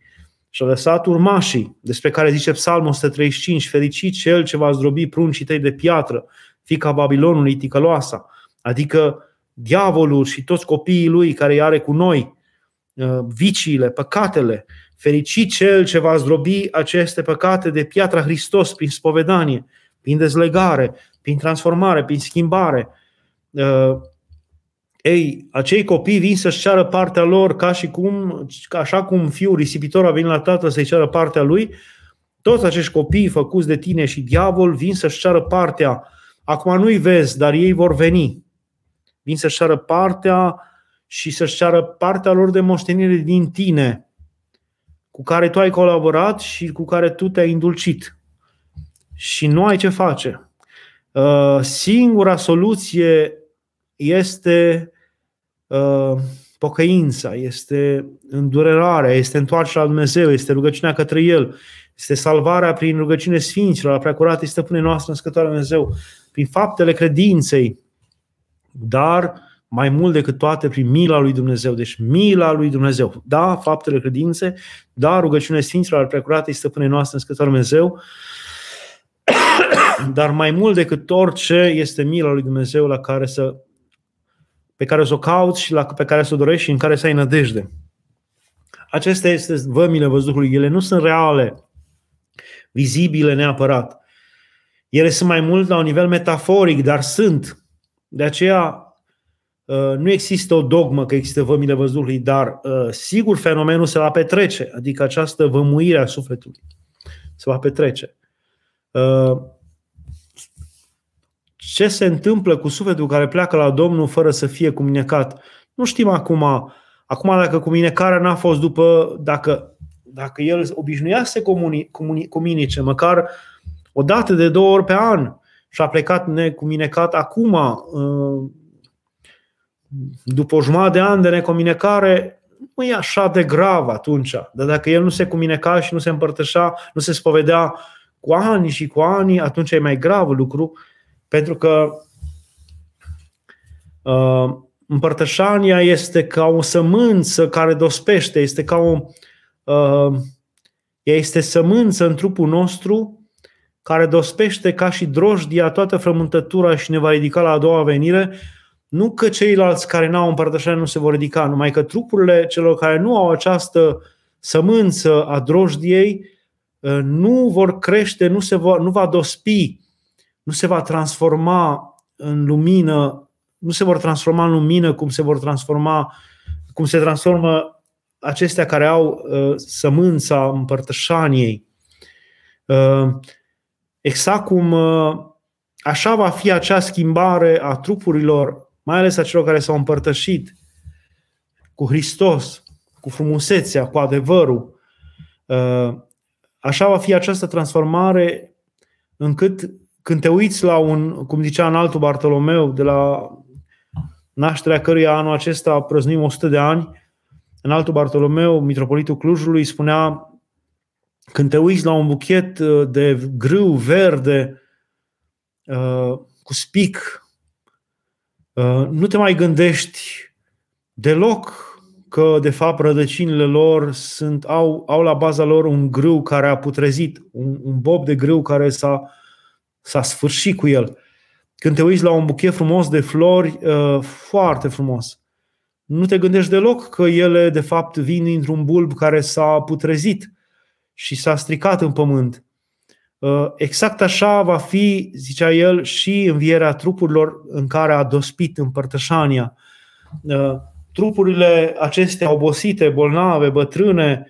și a lăsat urmașii, despre care zice Psalmul 135, fericit cel ce va zdrobi pruncii tăi de piatră, fica Babilonului, ticăloasa, adică diavolul și toți copiii lui care îi are cu noi, uh, viciile, păcatele, fericit cel ce va zdrobi aceste păcate de piatra Hristos prin spovedanie, prin dezlegare, prin transformare, prin schimbare. Uh, ei, acei copii vin să-și ceară partea lor ca și cum, așa cum fiul risipitor a venit la tatăl să-i ceară partea lui, toți acești copii făcuți de tine și diavol vin să-și ceară partea. Acum nu-i vezi, dar ei vor veni. Vin să-și ceară partea și să-și ceară partea lor de moștenire din tine, cu care tu ai colaborat și cu care tu te-ai indulcit. Și nu ai ce face. Uh, singura soluție este uh, pocăința, este îndurerarea, este întoarcerea la Dumnezeu, este rugăciunea către El, este salvarea prin rugăciune Sfinților, la preacurată este stăpâne noastră scătoare Dumnezeu, prin faptele credinței, dar mai mult decât toate prin mila lui Dumnezeu. Deci mila lui Dumnezeu. Da, faptele credințe, da, rugăciune Sfinților, la preacurată este stăpâne noastră scătoare Dumnezeu, dar mai mult decât orice este mila lui Dumnezeu la care să pe care o să o cauți și la, pe care să o dorești și în care să ai nădejde. Acestea este vămile văzduhului. Ele nu sunt reale, vizibile neapărat. Ele sunt mai mult la un nivel metaforic, dar sunt. De aceea uh, nu există o dogmă că există vămile văzduhului, dar uh, sigur fenomenul se va petrece, adică această vămuire a sufletului se va petrece. Uh, ce se întâmplă cu sufletul care pleacă la Domnul fără să fie cuminecat. Nu știm acum, acum dacă cuminecarea n-a fost după, dacă, dacă el obișnuia să se comuni, comuni, comunice, măcar o dată de două ori pe an și a plecat necuminecat acum, uh, după o jumătate de an de necominecare, nu e așa de grav atunci. Dar dacă el nu se cumineca și nu se împărtășea, nu se spovedea cu ani și cu ani, atunci e mai grav lucru pentru că uh, împărtășania este ca o sămânță care dospește, este ca o. Uh, ea este sămânță în trupul nostru care dospește ca și drojdia toată frământătura și ne va ridica la a doua venire, nu că ceilalți care n-au împărtășanie nu se vor ridica, numai că trupurile celor care nu au această sămânță a drojdiei uh, nu vor crește, nu, se vor, nu va dospi nu se va transforma în lumină, nu se vor transforma în lumină cum se vor transforma, cum se transformă acestea care au uh, sămânța împărtășaniei. Uh, exact cum uh, așa va fi acea schimbare a trupurilor, mai ales a celor care s-au împărtășit cu Hristos, cu frumusețea, cu adevărul. Uh, așa va fi această transformare încât când te uiți la un, cum zicea în altul Bartolomeu, de la nașterea căruia anul acesta prăznuim 100 de ani, în altul Bartolomeu, mitropolitul Clujului, spunea când te uiți la un buchet uh, de grâu verde uh, cu spic, uh, nu te mai gândești deloc că de fapt rădăcinile lor sunt, au, au la baza lor un grâu care a putrezit, un, un bob de grâu care s-a S-a sfârșit cu el. Când te uiți la un buchet frumos de flori, uh, foarte frumos, nu te gândești deloc că ele de fapt vin dintr-un bulb care s-a putrezit și s-a stricat în pământ. Uh, exact așa va fi, zicea el, și învierea trupurilor în care a dospit împărtășania. Uh, trupurile acestea obosite, bolnave, bătrâne,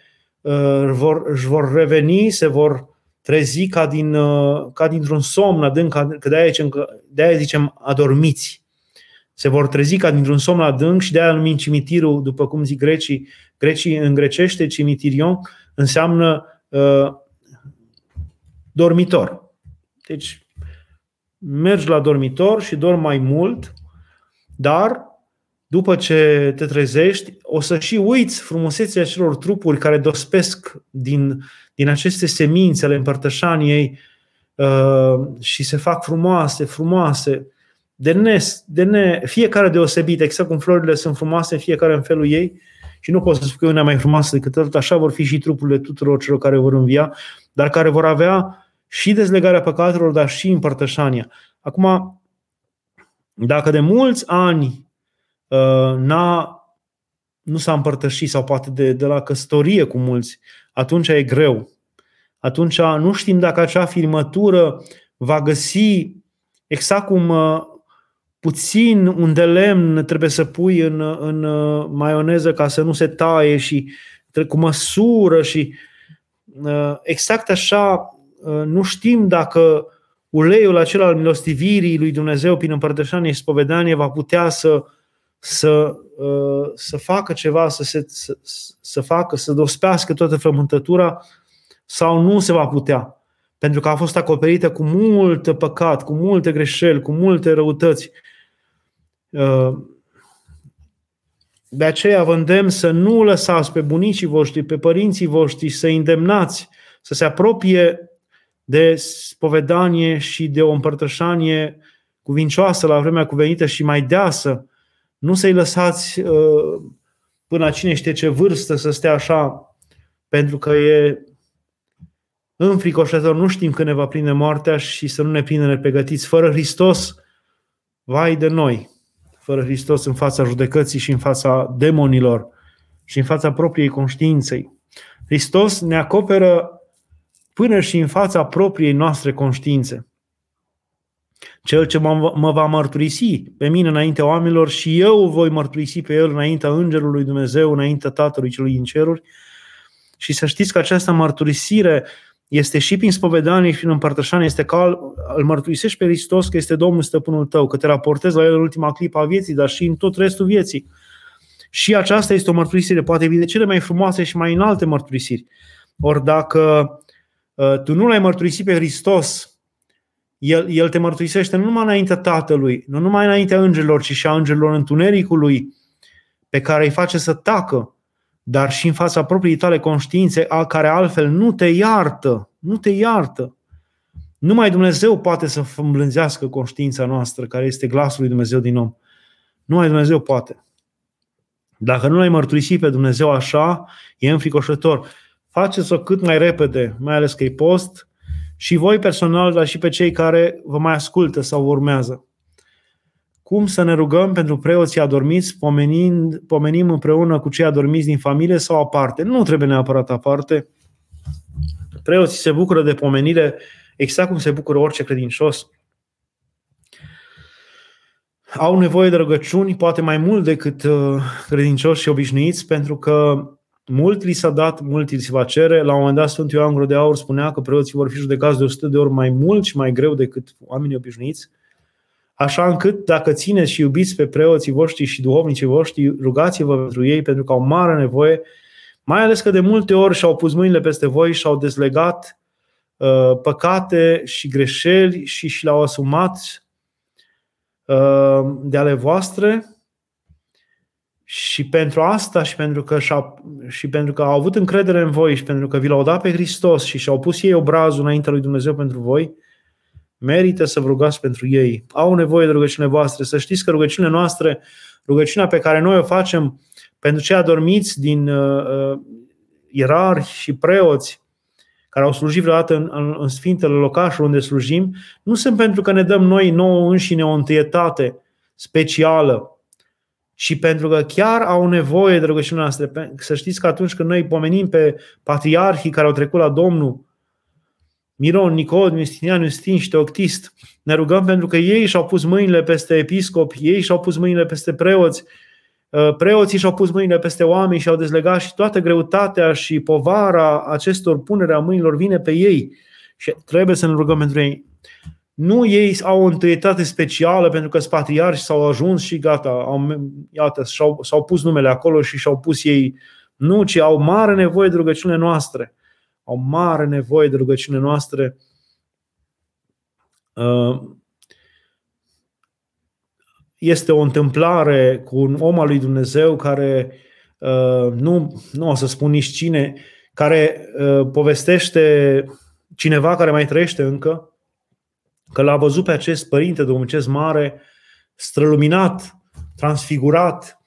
își vor reveni, se vor trezi ca, din, uh, ca dintr-un somn adânc, că de-aia zicem, de-aia zicem adormiți. Se vor trezi ca dintr-un somn adânc și de-aia numim cimitirul, după cum zic grecii, grecii în grecește, cimitirion, înseamnă uh, dormitor. Deci mergi la dormitor și dormi mai mult, dar după ce te trezești, o să și uiți frumusețea celor trupuri care dospesc din, din aceste semințe ale împărtășaniei uh, și se fac frumoase, frumoase, de, ne, de ne, fiecare deosebit, exact cum florile sunt frumoase, fiecare în felul ei, și nu pot să spun că una mai frumoasă decât alta, așa vor fi și trupurile tuturor celor care vor învia, dar care vor avea și dezlegarea păcatelor, dar și împărtășania. Acum, dacă de mulți ani uh, n-a, nu s-a împărtășit sau poate de, de la căsătorie cu mulți, atunci e greu. Atunci nu știm dacă acea firmătură va găsi exact cum uh, puțin un de lemn trebuie să pui în, în uh, maioneză ca să nu se taie și cu măsură și uh, exact așa nu știm dacă uleiul acela al milostivirii lui Dumnezeu prin împărtășanie și spovedanie va putea să, să, să facă ceva, să, se, să, să facă, să dospească toată frământătura sau nu se va putea pentru că a fost acoperită cu mult păcat, cu multe greșeli, cu multe răutăți. Uh, de aceea vă îndemn să nu lăsați pe bunicii voștri, pe părinții voștri să îndemnați, să se apropie de spovedanie și de o împărtășanie cuvincioasă la vremea cuvenită și mai deasă. Nu să-i lăsați uh, până cine știe ce vârstă să stea așa, pentru că e înfricoșător, nu știm când ne va prinde moartea și să nu ne prindă nepregătiți. Fără Hristos, vai de noi, fără Hristos în fața judecății și în fața demonilor și în fața propriei conștiinței. Hristos ne acoperă până și în fața propriei noastre conștiințe. Cel ce mă va mărturisi pe mine înaintea oamenilor și eu voi mărturisi pe el înaintea Îngerului Dumnezeu, înaintea Tatălui Celui din ceruri. Și să știți că această mărturisire este și prin spovedanie și prin împărtășanie, este ca îl mărturisești pe Hristos că este Domnul stăpânul tău, că te raportezi la El în ultima clipă a vieții, dar și în tot restul vieții. Și aceasta este o mărturisire, poate fi de cele mai frumoase și mai înalte mărturisiri. Ori dacă uh, tu nu l-ai mărturisit pe Hristos, el, el te mărturisește nu numai înaintea Tatălui, nu numai înaintea îngerilor, ci și a îngerilor întunericului, pe care îi face să tacă, dar și în fața propriei tale conștiințe, a care altfel nu te iartă, nu te iartă. Numai Dumnezeu poate să îmblânzească conștiința noastră, care este glasul lui Dumnezeu din om. Numai Dumnezeu poate. Dacă nu l-ai mărturisit pe Dumnezeu așa, e înfricoșător. Faceți-o cât mai repede, mai ales că e post, și voi personal, dar și pe cei care vă mai ascultă sau urmează cum să ne rugăm pentru preoții adormiți, pomenind, pomenim împreună cu cei adormiți din familie sau aparte. Nu trebuie neapărat aparte. Preoții se bucură de pomenire exact cum se bucură orice credincios. Au nevoie de rugăciuni, poate mai mult decât uh, credincioși și obișnuiți, pentru că mult li s-a dat, mult li se va cere. La un moment dat Sfântul Ioan Gro de Aur spunea că preoții vor fi judecați de 100 de ori mai mult și mai greu decât oamenii obișnuiți. Așa încât dacă țineți și iubiți pe preoții voștri și duhovnicii voștri, rugați-vă pentru ei pentru că au mare nevoie, mai ales că de multe ori și-au pus mâinile peste voi și au dezlegat uh, păcate și greșeli și și le-au asumat uh, de ale voastre și pentru asta și pentru, că și pentru că au avut încredere în voi și pentru că vi l-au dat pe Hristos și și-au pus ei obrazul înaintea lui Dumnezeu pentru voi, Merită să vă rugați pentru ei. Au nevoie de rugăciunile voastre. Să știți că rugăciunile noastre, rugăciunea pe care noi o facem pentru cei adormiți din uh, uh, ierarhi și preoți care au slujit vreodată în, în, în sfintele locașuri unde slujim, nu sunt pentru că ne dăm noi nouă înșine o întâietate specială, și pentru că chiar au nevoie de rugăciunea noastră. Să știți că atunci când noi pomenim pe patriarhii care au trecut la Domnul, Miron, Nicod, Justinian, Justin și Teoctist. Ne rugăm pentru că ei și-au pus mâinile peste episcopi, ei și-au pus mâinile peste preoți, uh, preoții și-au pus mâinile peste oameni și au dezlegat și toată greutatea și povara acestor punerea mâinilor vine pe ei și trebuie să ne rugăm pentru ei. Nu ei au o întâietate specială pentru că sunt patriarhi s-au ajuns și gata, au, iată, și-au, s-au pus numele acolo și și-au pus ei. Nu, ci au mare nevoie de rugăciunile noastre au mare nevoie de rugăciune noastre. Uh, este o întâmplare cu un om al lui Dumnezeu care, uh, nu, nu o să spun nici cine, care uh, povestește cineva care mai trăiește încă, că l-a văzut pe acest părinte domnicesc mare, străluminat, transfigurat,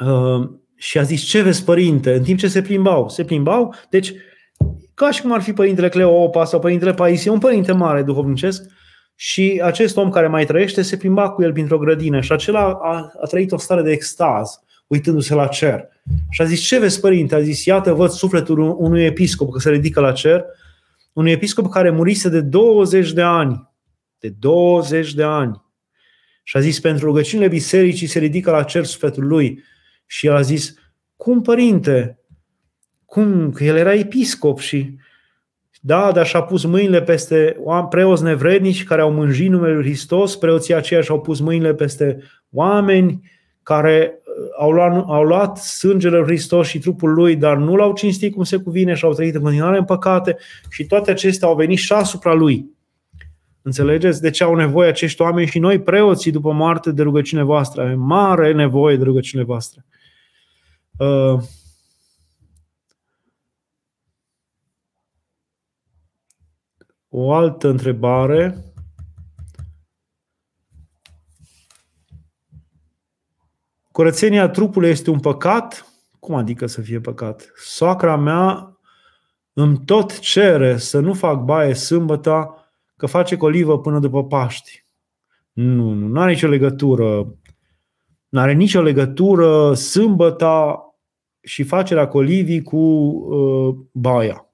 uh, și a zis, ce vezi, părinte? În timp ce se plimbau. Se plimbau, deci ca și cum ar fi părintele Cleopa sau părintele Paisie, un părinte mare duhovnicesc, și acest om care mai trăiește se plimba cu el printr-o grădină și acela a, a trăit o stare de extaz, uitându-se la cer. Și a zis, ce vezi, părinte? A zis, iată, văd sufletul unui episcop că se ridică la cer, unui episcop care murise de 20 de ani. De 20 de ani. Și a zis, pentru rugăciunile bisericii se ridică la cer sufletul lui. Și el a zis, cum, părinte? Cum? Că el era episcop și da, dar și-a pus mâinile peste preoți nevrednici care au mânjit numele Lui Hristos, preoții aceia și-au pus mâinile peste oameni care uh, au luat, au luat sângele Lui Hristos și trupul Lui, dar nu l-au cinstit cum se cuvine și au trăit în continuare în păcate și toate acestea au venit și asupra Lui. Înțelegeți de ce au nevoie acești oameni și noi, preoții, după moarte, de rugăciune voastră. Avem mare nevoie de rugăciune voastră. Uh, O altă întrebare. Curățenia trupului este un păcat? Cum adică să fie păcat? Soacra mea îmi tot cere să nu fac baie sâmbătă, că face colivă până după Paști. Nu, nu, nu are nicio legătură. Nu are nicio legătură sâmbăta și facerea colivii cu uh, baia.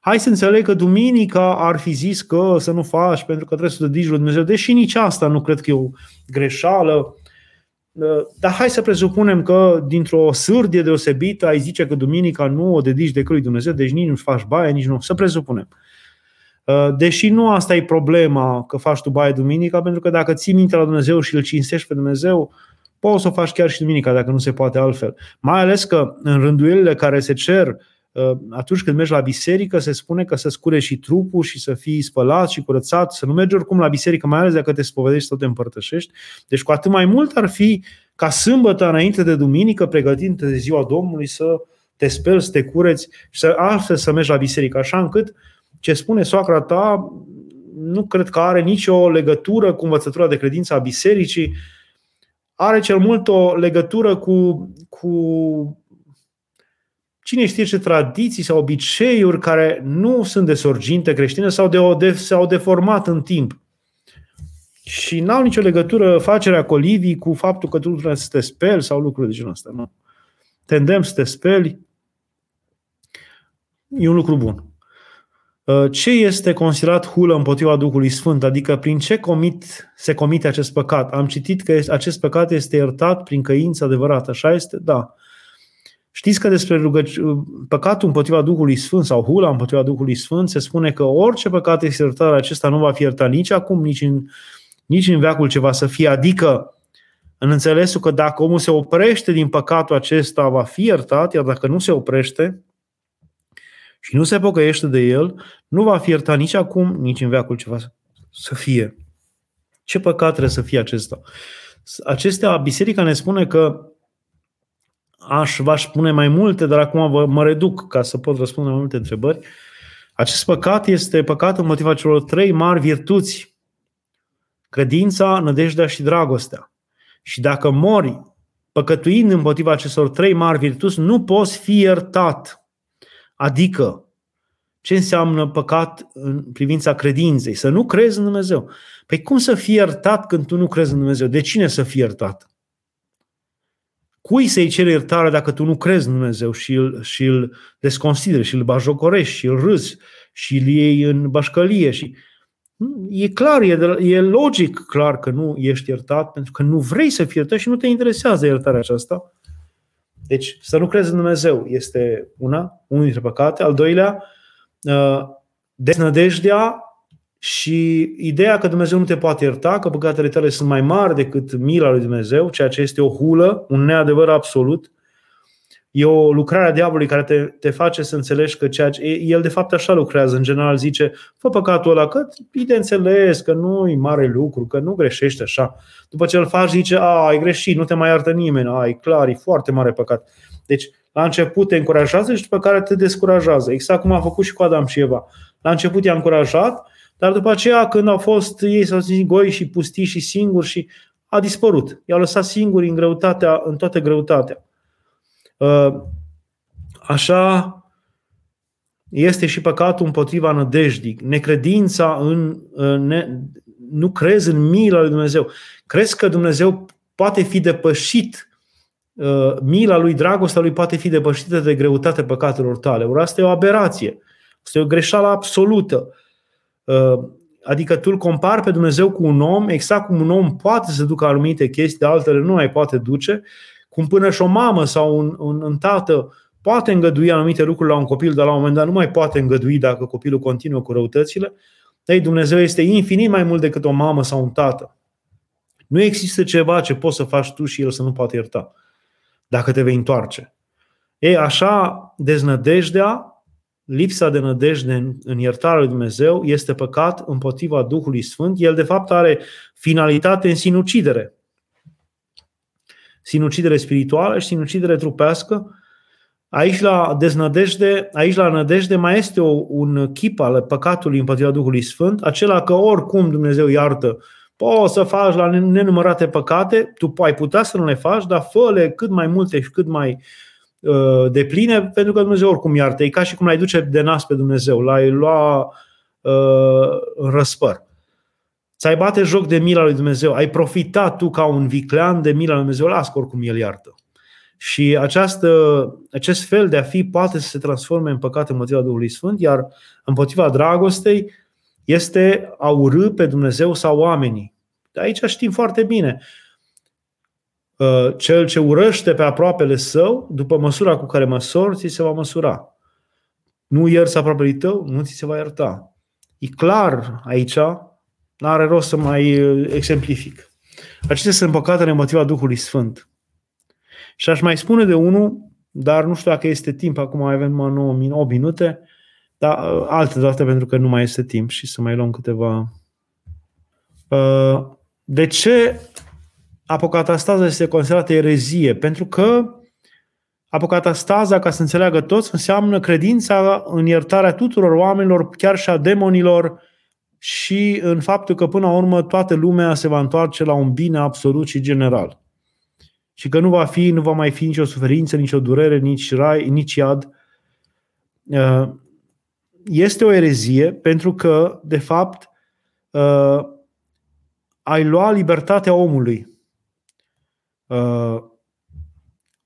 Hai să înțeleg că duminica ar fi zis că să nu faci pentru că trebuie să te dedici lui Dumnezeu, deși nici asta nu cred că e o greșeală. Dar hai să presupunem că dintr-o sârdie deosebită ai zice că duminica nu o dedici decât lui Dumnezeu, deci nici nu faci baie, nici nu. Să presupunem. Deși nu asta e problema că faci tu baie duminica, pentru că dacă ții minte la Dumnezeu și îl cinstești pe Dumnezeu, poți să o faci chiar și duminica, dacă nu se poate altfel. Mai ales că în rânduielile care se cer uh, Uh, atunci când mergi la biserică, se spune că să scure și trupul și să fii spălat și curățat, să nu mergi oricum la biserică, mai ales dacă te spovedești sau te împărtășești. Deci cu atât mai mult ar fi ca sâmbătă înainte de duminică, pregătind de ziua Domnului, să te speli, să te cureți și să altfel să mergi la biserică, așa încât ce spune soacra ta nu cred că are nicio legătură cu învățătura de credință a bisericii, are cel mult o legătură cu, cu cine știe ce tradiții sau obiceiuri care nu sunt de sorginte creștine sau de, de, s-au deformat în timp. Și n-au nicio legătură facerea colivii cu faptul că tu trebuie să te speli sau lucruri de genul ăsta. Nu. Te îndemn să te speli. E un lucru bun. Uh, ce este considerat hulă împotriva Duhului Sfânt? Adică prin ce comit, se comite acest păcat? Am citit că acest păcat este iertat prin căință adevărată. Așa este? Da. Știți că despre rugăci... păcatul împotriva Duhului Sfânt sau hula împotriva Duhului Sfânt se spune că orice păcat este iertat, acesta nu va fi iertat nici acum, nici în, nici în veacul ce va să fie. Adică, în înțelesul că dacă omul se oprește din păcatul acesta, va fi iertat, iar dacă nu se oprește și nu se pocăiește de el, nu va fi iertat nici acum, nici în veacul ce va să fie. Ce păcat trebuie să fie acesta? Acestea, biserica ne spune că aș, v-aș spune mai multe, dar acum vă, mă reduc ca să pot răspunde mai multe întrebări. Acest păcat este păcatul motiva celor trei mari virtuți. Credința, nădejdea și dragostea. Și dacă mori păcătuind împotriva acestor trei mari virtuți, nu poți fi iertat. Adică, ce înseamnă păcat în privința credinței? Să nu crezi în Dumnezeu. Păi cum să fii iertat când tu nu crezi în Dumnezeu? De cine să fii iertat? Cui să-i cere iertare dacă tu nu crezi în Dumnezeu și îl, și îl desconsideri și îl bajocorești și îl râzi și îl iei în bașcălie și E clar, e, e logic clar că nu ești iertat pentru că nu vrei să fii iertat și nu te interesează iertarea aceasta. Deci să nu crezi în Dumnezeu este una, unul dintre păcate. Al doilea, uh, deznădejdea și ideea că Dumnezeu nu te poate ierta, că păcatele tale sunt mai mari decât mila lui Dumnezeu, ceea ce este o hulă, un neadevăr absolut, e o lucrare a diavolului care te, te face să înțelegi că ceea ce, el de fapt așa lucrează. În general zice, fă păcatul ăla, că e de înțeles, că nu e mare lucru, că nu greșești așa. După ce îl faci, zice, a, ai greșit, nu te mai iartă nimeni, a, e clar, e foarte mare păcat. Deci, la început te încurajează și după care te descurajează. Exact cum a făcut și cu Adam și Eva. La început i-a încurajat, dar după aceea, când au fost ei, s-au zis goi și pustii și singuri și a dispărut. I-a lăsat singuri în, greutatea, în toată greutatea. Uh, așa este și păcatul împotriva nădejdii. Necredința în, ne, nu crezi în mila lui Dumnezeu. Crezi că Dumnezeu poate fi depășit uh, mila lui, dragostea lui poate fi depășită de greutatea păcatelor tale. Ori asta e o aberație. Asta e o greșeală absolută. Uh, adică tu îl compari pe Dumnezeu cu un om, exact cum un om poate să ducă anumite chestii, de altele nu mai poate duce, cum până și o mamă sau un, un, un tată poate îngădui anumite lucruri la un copil, dar la un moment dat nu mai poate îngădui dacă copilul continuă cu răutățile, ei, Dumnezeu este infinit mai mult decât o mamă sau un tată. Nu există ceva ce poți să faci tu și el să nu poate ierta, dacă te vei întoarce. Ei, așa, deznădejdea, lipsa de nădejde în, în iertarea lui Dumnezeu este păcat împotriva Duhului Sfânt. El, de fapt, are finalitate în sinucidere. Sinucidere spirituală și sinucidere trupească, Aici la deznădejde, aici la nădejde mai este o, un chip al păcatului împotriva Duhului Sfânt, acela că oricum Dumnezeu iartă. Poți să faci la nenumărate păcate, tu ai putea să nu le faci, dar fă cât mai multe și cât mai uh, de pline, pentru că Dumnezeu oricum iartă. E ca și cum l-ai duce de nas pe Dumnezeu, l-ai lua uh, în răspăr. Ți-ai bate joc de mila lui Dumnezeu, ai profitat tu ca un viclean de mila lui Dumnezeu, las că oricum El iartă. Și această, acest fel de a fi poate să se transforme în păcat împotriva Duhului Sfânt, iar împotriva dragostei este a urâ pe Dumnezeu sau oamenii. De aici știm foarte bine. Uh, cel ce urăște pe aproapele său, după măsura cu care măsori, ți se va măsura. Nu ierți aproapele tău, nu ți se va ierta. E clar aici, nu are rost să mai uh, exemplific. Acestea sunt păcatele împotriva Duhului Sfânt. Și aș mai spune de unul, dar nu știu dacă este timp, acum mai avem numai 9, 8 minute, dar uh, altă dată pentru că nu mai este timp și să mai luăm câteva. Uh, de ce apocatastaza este considerată erezie? Pentru că apocatastaza, ca să înțeleagă toți, înseamnă credința în iertarea tuturor oamenilor, chiar și a demonilor, și în faptul că până la urmă toată lumea se va întoarce la un bine absolut și general și că nu va fi, nu va mai fi nicio suferință, nicio durere, nici rai, nici iad. Uh, este o erezie pentru că, de fapt, uh, ai lua libertatea omului. Uh,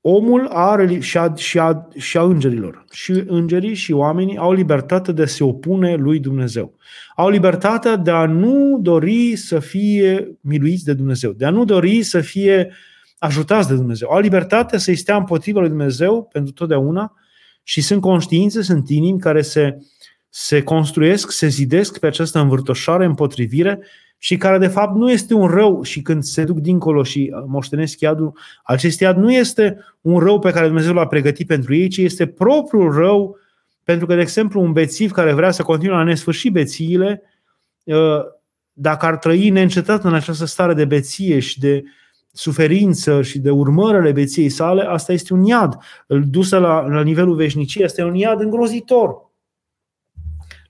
omul are și a, și, a, și a îngerilor. Și îngerii și oamenii au libertatea de a se opune lui Dumnezeu. Au libertatea de a nu dori să fie miluiți de Dumnezeu, de a nu dori să fie uh, ajutați de Dumnezeu. Au libertatea să-i stea împotriva lui Dumnezeu pentru totdeauna și sunt conștiințe, sunt inimi care se, se construiesc, se zidesc pe această învârtoșare, împotrivire și care de fapt nu este un rău și când se duc dincolo și moștenesc iadul, acest iad nu este un rău pe care Dumnezeu l-a pregătit pentru ei, ci este propriul rău pentru că, de exemplu, un bețiv care vrea să continue la nesfârșit bețiile, ă, dacă ar trăi neîncetat în această stare de beție și de, suferință și de urmărele beției sale, asta este un iad. Îl dusă la, la nivelul veșniciei, asta e un iad îngrozitor.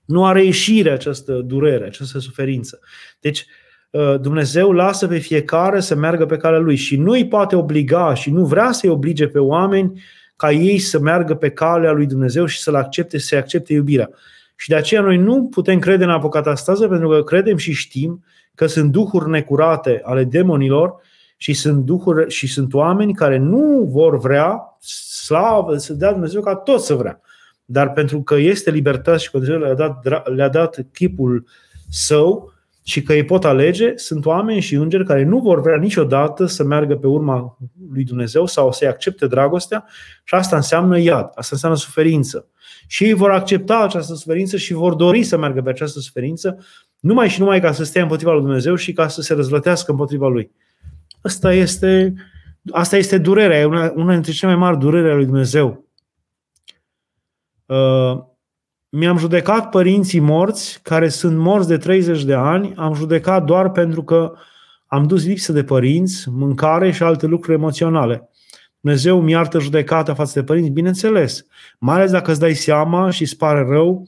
Nu are ieșire această durere, această suferință. Deci, uh, Dumnezeu lasă pe fiecare să meargă pe calea lui și nu îi poate obliga și nu vrea să-i oblige pe oameni ca ei să meargă pe calea lui Dumnezeu și să-l accepte, să accepte iubirea. Și de aceea noi nu putem crede în apocatastază pentru că credem și știm că sunt duhuri necurate ale demonilor și sunt duhuri și sunt oameni care nu vor vrea slavă să dea Dumnezeu ca tot să vrea. Dar pentru că este libertate și că Dumnezeu le-a dat, le-a dat chipul său și că ei pot alege, sunt oameni și îngeri care nu vor vrea niciodată să meargă pe urma lui Dumnezeu sau să-i accepte dragostea și asta înseamnă iad, asta înseamnă suferință. Și ei vor accepta această suferință și vor dori să meargă pe această suferință numai și numai ca să stea împotriva lui Dumnezeu și ca să se răzvătească împotriva lui. Asta este, asta este durerea, e una, una dintre cele mai mari durere ale lui Dumnezeu. Uh, mi-am judecat părinții morți, care sunt morți de 30 de ani, am judecat doar pentru că am dus lipsă de părinți, mâncare și alte lucruri emoționale. Dumnezeu mi iartă judecata față de părinți, bineînțeles. Mai ales dacă îți dai seama și îți pare rău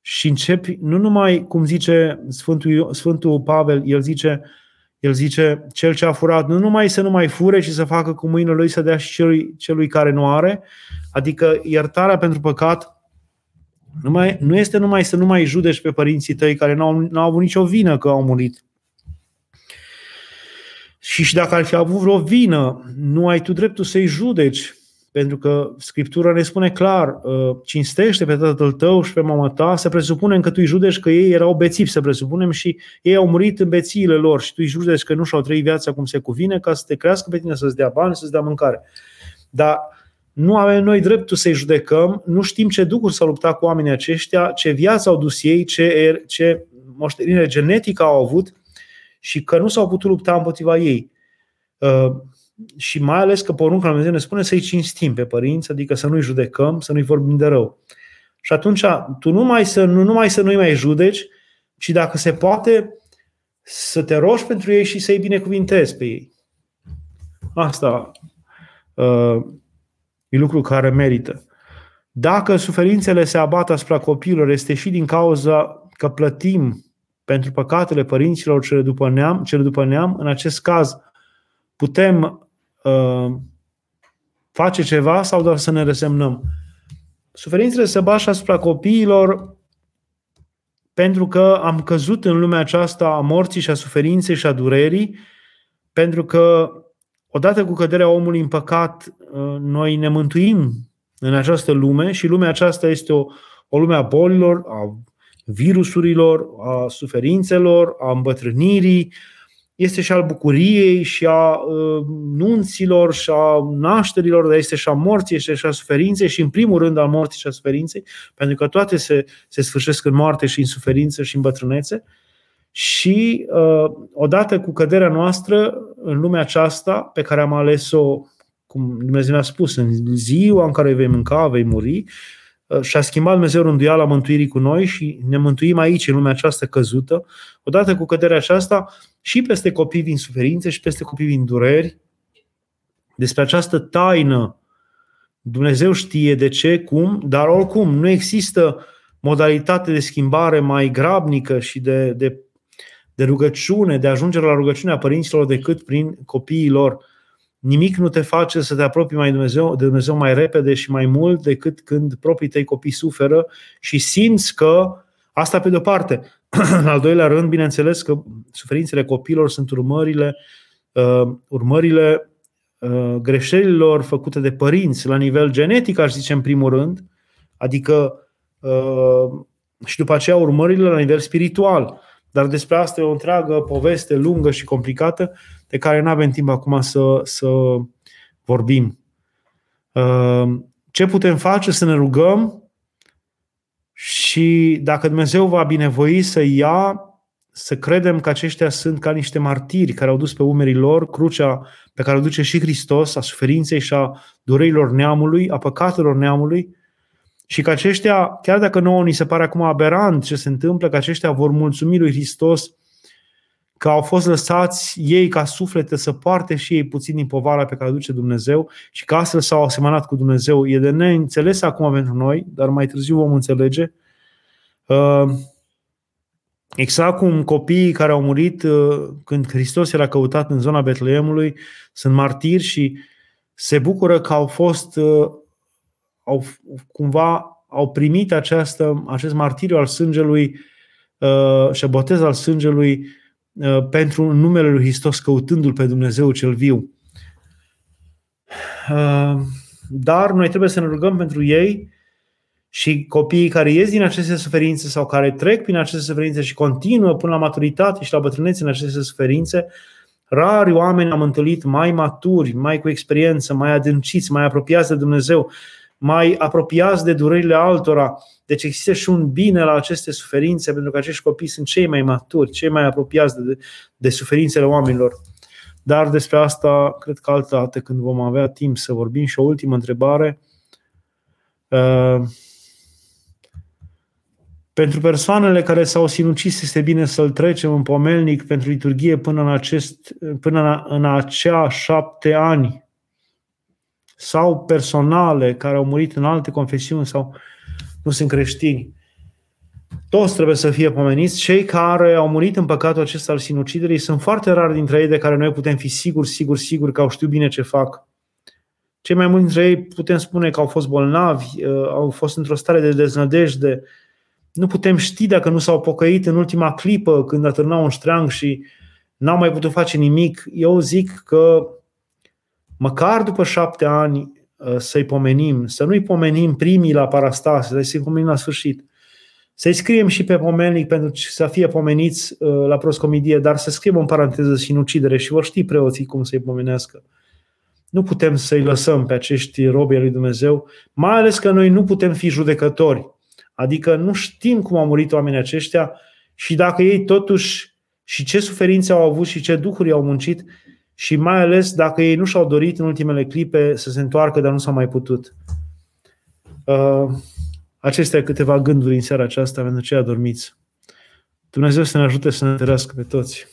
și începi, nu numai, cum zice Sfântul, Sfântul Pavel, el zice, El zice, cel ce a furat nu numai să nu mai fure, ci să facă cu mâinile lui să dea și celui, celui care nu are. Adică iertarea pentru păcat nu, mai, nu este numai să nu mai judeci pe părinții tăi care nu au, nu au avut nicio vină că au murit. Și și dacă ar fi avut vreo vină, nu ai tu dreptul să-i judeci, pentru că Scriptura ne spune clar, uh, cinstește pe tatăl tău și pe mama ta, să presupunem că tu îi judeci că ei erau bețivi, să presupunem și ei au murit în bețiile lor și tu îi judeci că nu și-au trăit viața cum se cuvine ca să te crească pe tine, să-ți dea bani, să-ți dea mâncare. Dar nu avem noi dreptul să-i judecăm, nu știm ce ducuri s-au luptat cu oamenii aceștia, ce viață au dus ei, ce, er, ce moștenire genetică au avut și că nu s-au putut lupta împotriva ei. Uh, și mai ales că poruncul Dumnezeu ne spune să-i cinstim pe părinți, adică să nu-i judecăm, să nu-i vorbim de rău. Și atunci tu nu numai să, nu numai să nu-i mai judeci, ci dacă se poate să te rogi pentru ei și să-i binecuvintezi pe ei. Asta uh, e lucru care merită. Dacă suferințele se abat asupra copiilor, este și din cauza că plătim pentru păcatele părinților cele după neam, cele după neam, în acest caz putem uh, face ceva sau doar să ne resemnăm. Suferințele se bașă asupra copiilor pentru că am căzut în lumea aceasta a morții și a suferinței și a durerii, pentru că odată cu căderea omului în păcat, uh, noi ne mântuim în această lume și lumea aceasta este o, o lume a bolilor, a virusurilor, a suferințelor, a îmbătrânirii, este și al bucuriei și a uh, nunților și a nașterilor, dar este și a morții, este și a suferinței și în primul rând al morții și a suferinței, pentru că toate se, se sfârșesc în moarte și în suferință și în bătrânețe. Și uh, odată cu căderea noastră în lumea aceasta, pe care am ales-o, cum Dumnezeu ne-a spus, în ziua în care vei mânca, vei muri, uh, și a schimbat Dumnezeu rânduiala mântuirii cu noi și ne mântuim aici, în lumea aceasta căzută. Odată cu căderea aceasta, și peste copii vin suferințe și peste copii vin dureri. Despre această taină Dumnezeu știe de ce, cum, dar oricum nu există modalitate de schimbare mai grabnică și de, de, de rugăciune, de ajungere la rugăciunea părinților decât prin copiii lor. Nimic nu te face să te apropii mai Dumnezeu, de Dumnezeu mai repede și mai mult decât când proprii tăi copii suferă și simți că, asta pe de-o parte, în al doilea rând, bineînțeles că suferințele copilor sunt urmările, uh, urmările uh, greșelilor făcute de părinți la nivel genetic, aș zice în primul rând, adică uh, și după aceea urmările la nivel spiritual. Dar despre asta e o întreagă poveste lungă și complicată de care nu avem timp acum să, să vorbim. Uh, ce putem face? Să ne rugăm și dacă Dumnezeu va binevoi să ia, să credem că aceștia sunt ca niște martiri care au dus pe umerii lor crucea pe care o duce și Hristos, a suferinței și a durerilor neamului, a păcatelor neamului, și că aceștia, chiar dacă nouă ni se pare acum aberant ce se întâmplă, că aceștia vor mulțumi lui Hristos că au fost lăsați ei ca suflete să poarte și ei puțin din povara pe care o duce Dumnezeu și că astfel s-au asemănat cu Dumnezeu. E de neînțeles acum pentru noi, dar mai târziu vom înțelege. Uh, exact cum copiii care au murit uh, când Hristos era căutat în zona Betleemului sunt martiri și se bucură că au fost, uh, au, cumva, au primit această, acest martiriu al sângelui și botez al sângelui Uh, pentru numele lui Hristos căutându-L pe Dumnezeu cel viu. Uh, dar noi trebuie să ne rugăm pentru ei și copiii care ies din aceste suferințe sau care trec prin aceste suferințe și continuă până la maturitate și la bătrânețe în aceste suferințe, rari oameni am întâlnit mai maturi, mai cu experiență, mai adânciți, mai apropiați de Dumnezeu, mai apropiați de durerile altora. Deci există și un bine la aceste suferințe, pentru că acești copii sunt cei mai maturi, cei mai apropiați de, de suferințele oamenilor. Dar despre asta cred că altă dată când vom avea timp să vorbim. Și o ultimă întrebare. Uh, pentru persoanele care s-au sinucis, este bine să-l trecem în pomelnic pentru liturghie până în, acest, până în, în acea șapte ani sau personale care au murit în alte confesiuni sau nu sunt creștini. toți trebuie să fie pomeniți. Cei care au murit în păcatul acesta al sinuciderii sunt foarte rari dintre ei de care noi putem fi siguri, siguri, siguri că au știut bine ce fac. Cei mai mulți dintre ei putem spune că au fost bolnavi, uh, au fost într-o stare de deznădejde. Nu putem ști dacă nu s-au pocăit în ultima clipă când atârnau un ștreang și n-au mai putut face nimic. Eu zic că măcar după șapte ani uh, să-i pomenim, să nu-i pomenim primii la parastase, să-i pomenim la sfârșit. Să-i scriem și pe pomelnic pentru să fie pomeniți uh, la proscomidie, dar să scriem în paranteză sinucidere și vor ști preoții cum să-i pomenească. Nu putem să-i lăsăm pe acești robi lui Dumnezeu, mai ales că noi nu putem fi judecători. Adică nu știm cum au murit oamenii aceștia și dacă ei totuși și ce suferințe au avut și ce duhuri au muncit și mai ales dacă ei nu și-au dorit în ultimele clipe să se întoarcă, dar nu s-a mai putut. Uh, acestea câteva gânduri în seara aceasta, pentru ce adormiți. Dumnezeu să ne ajute să ne întărească pe toți.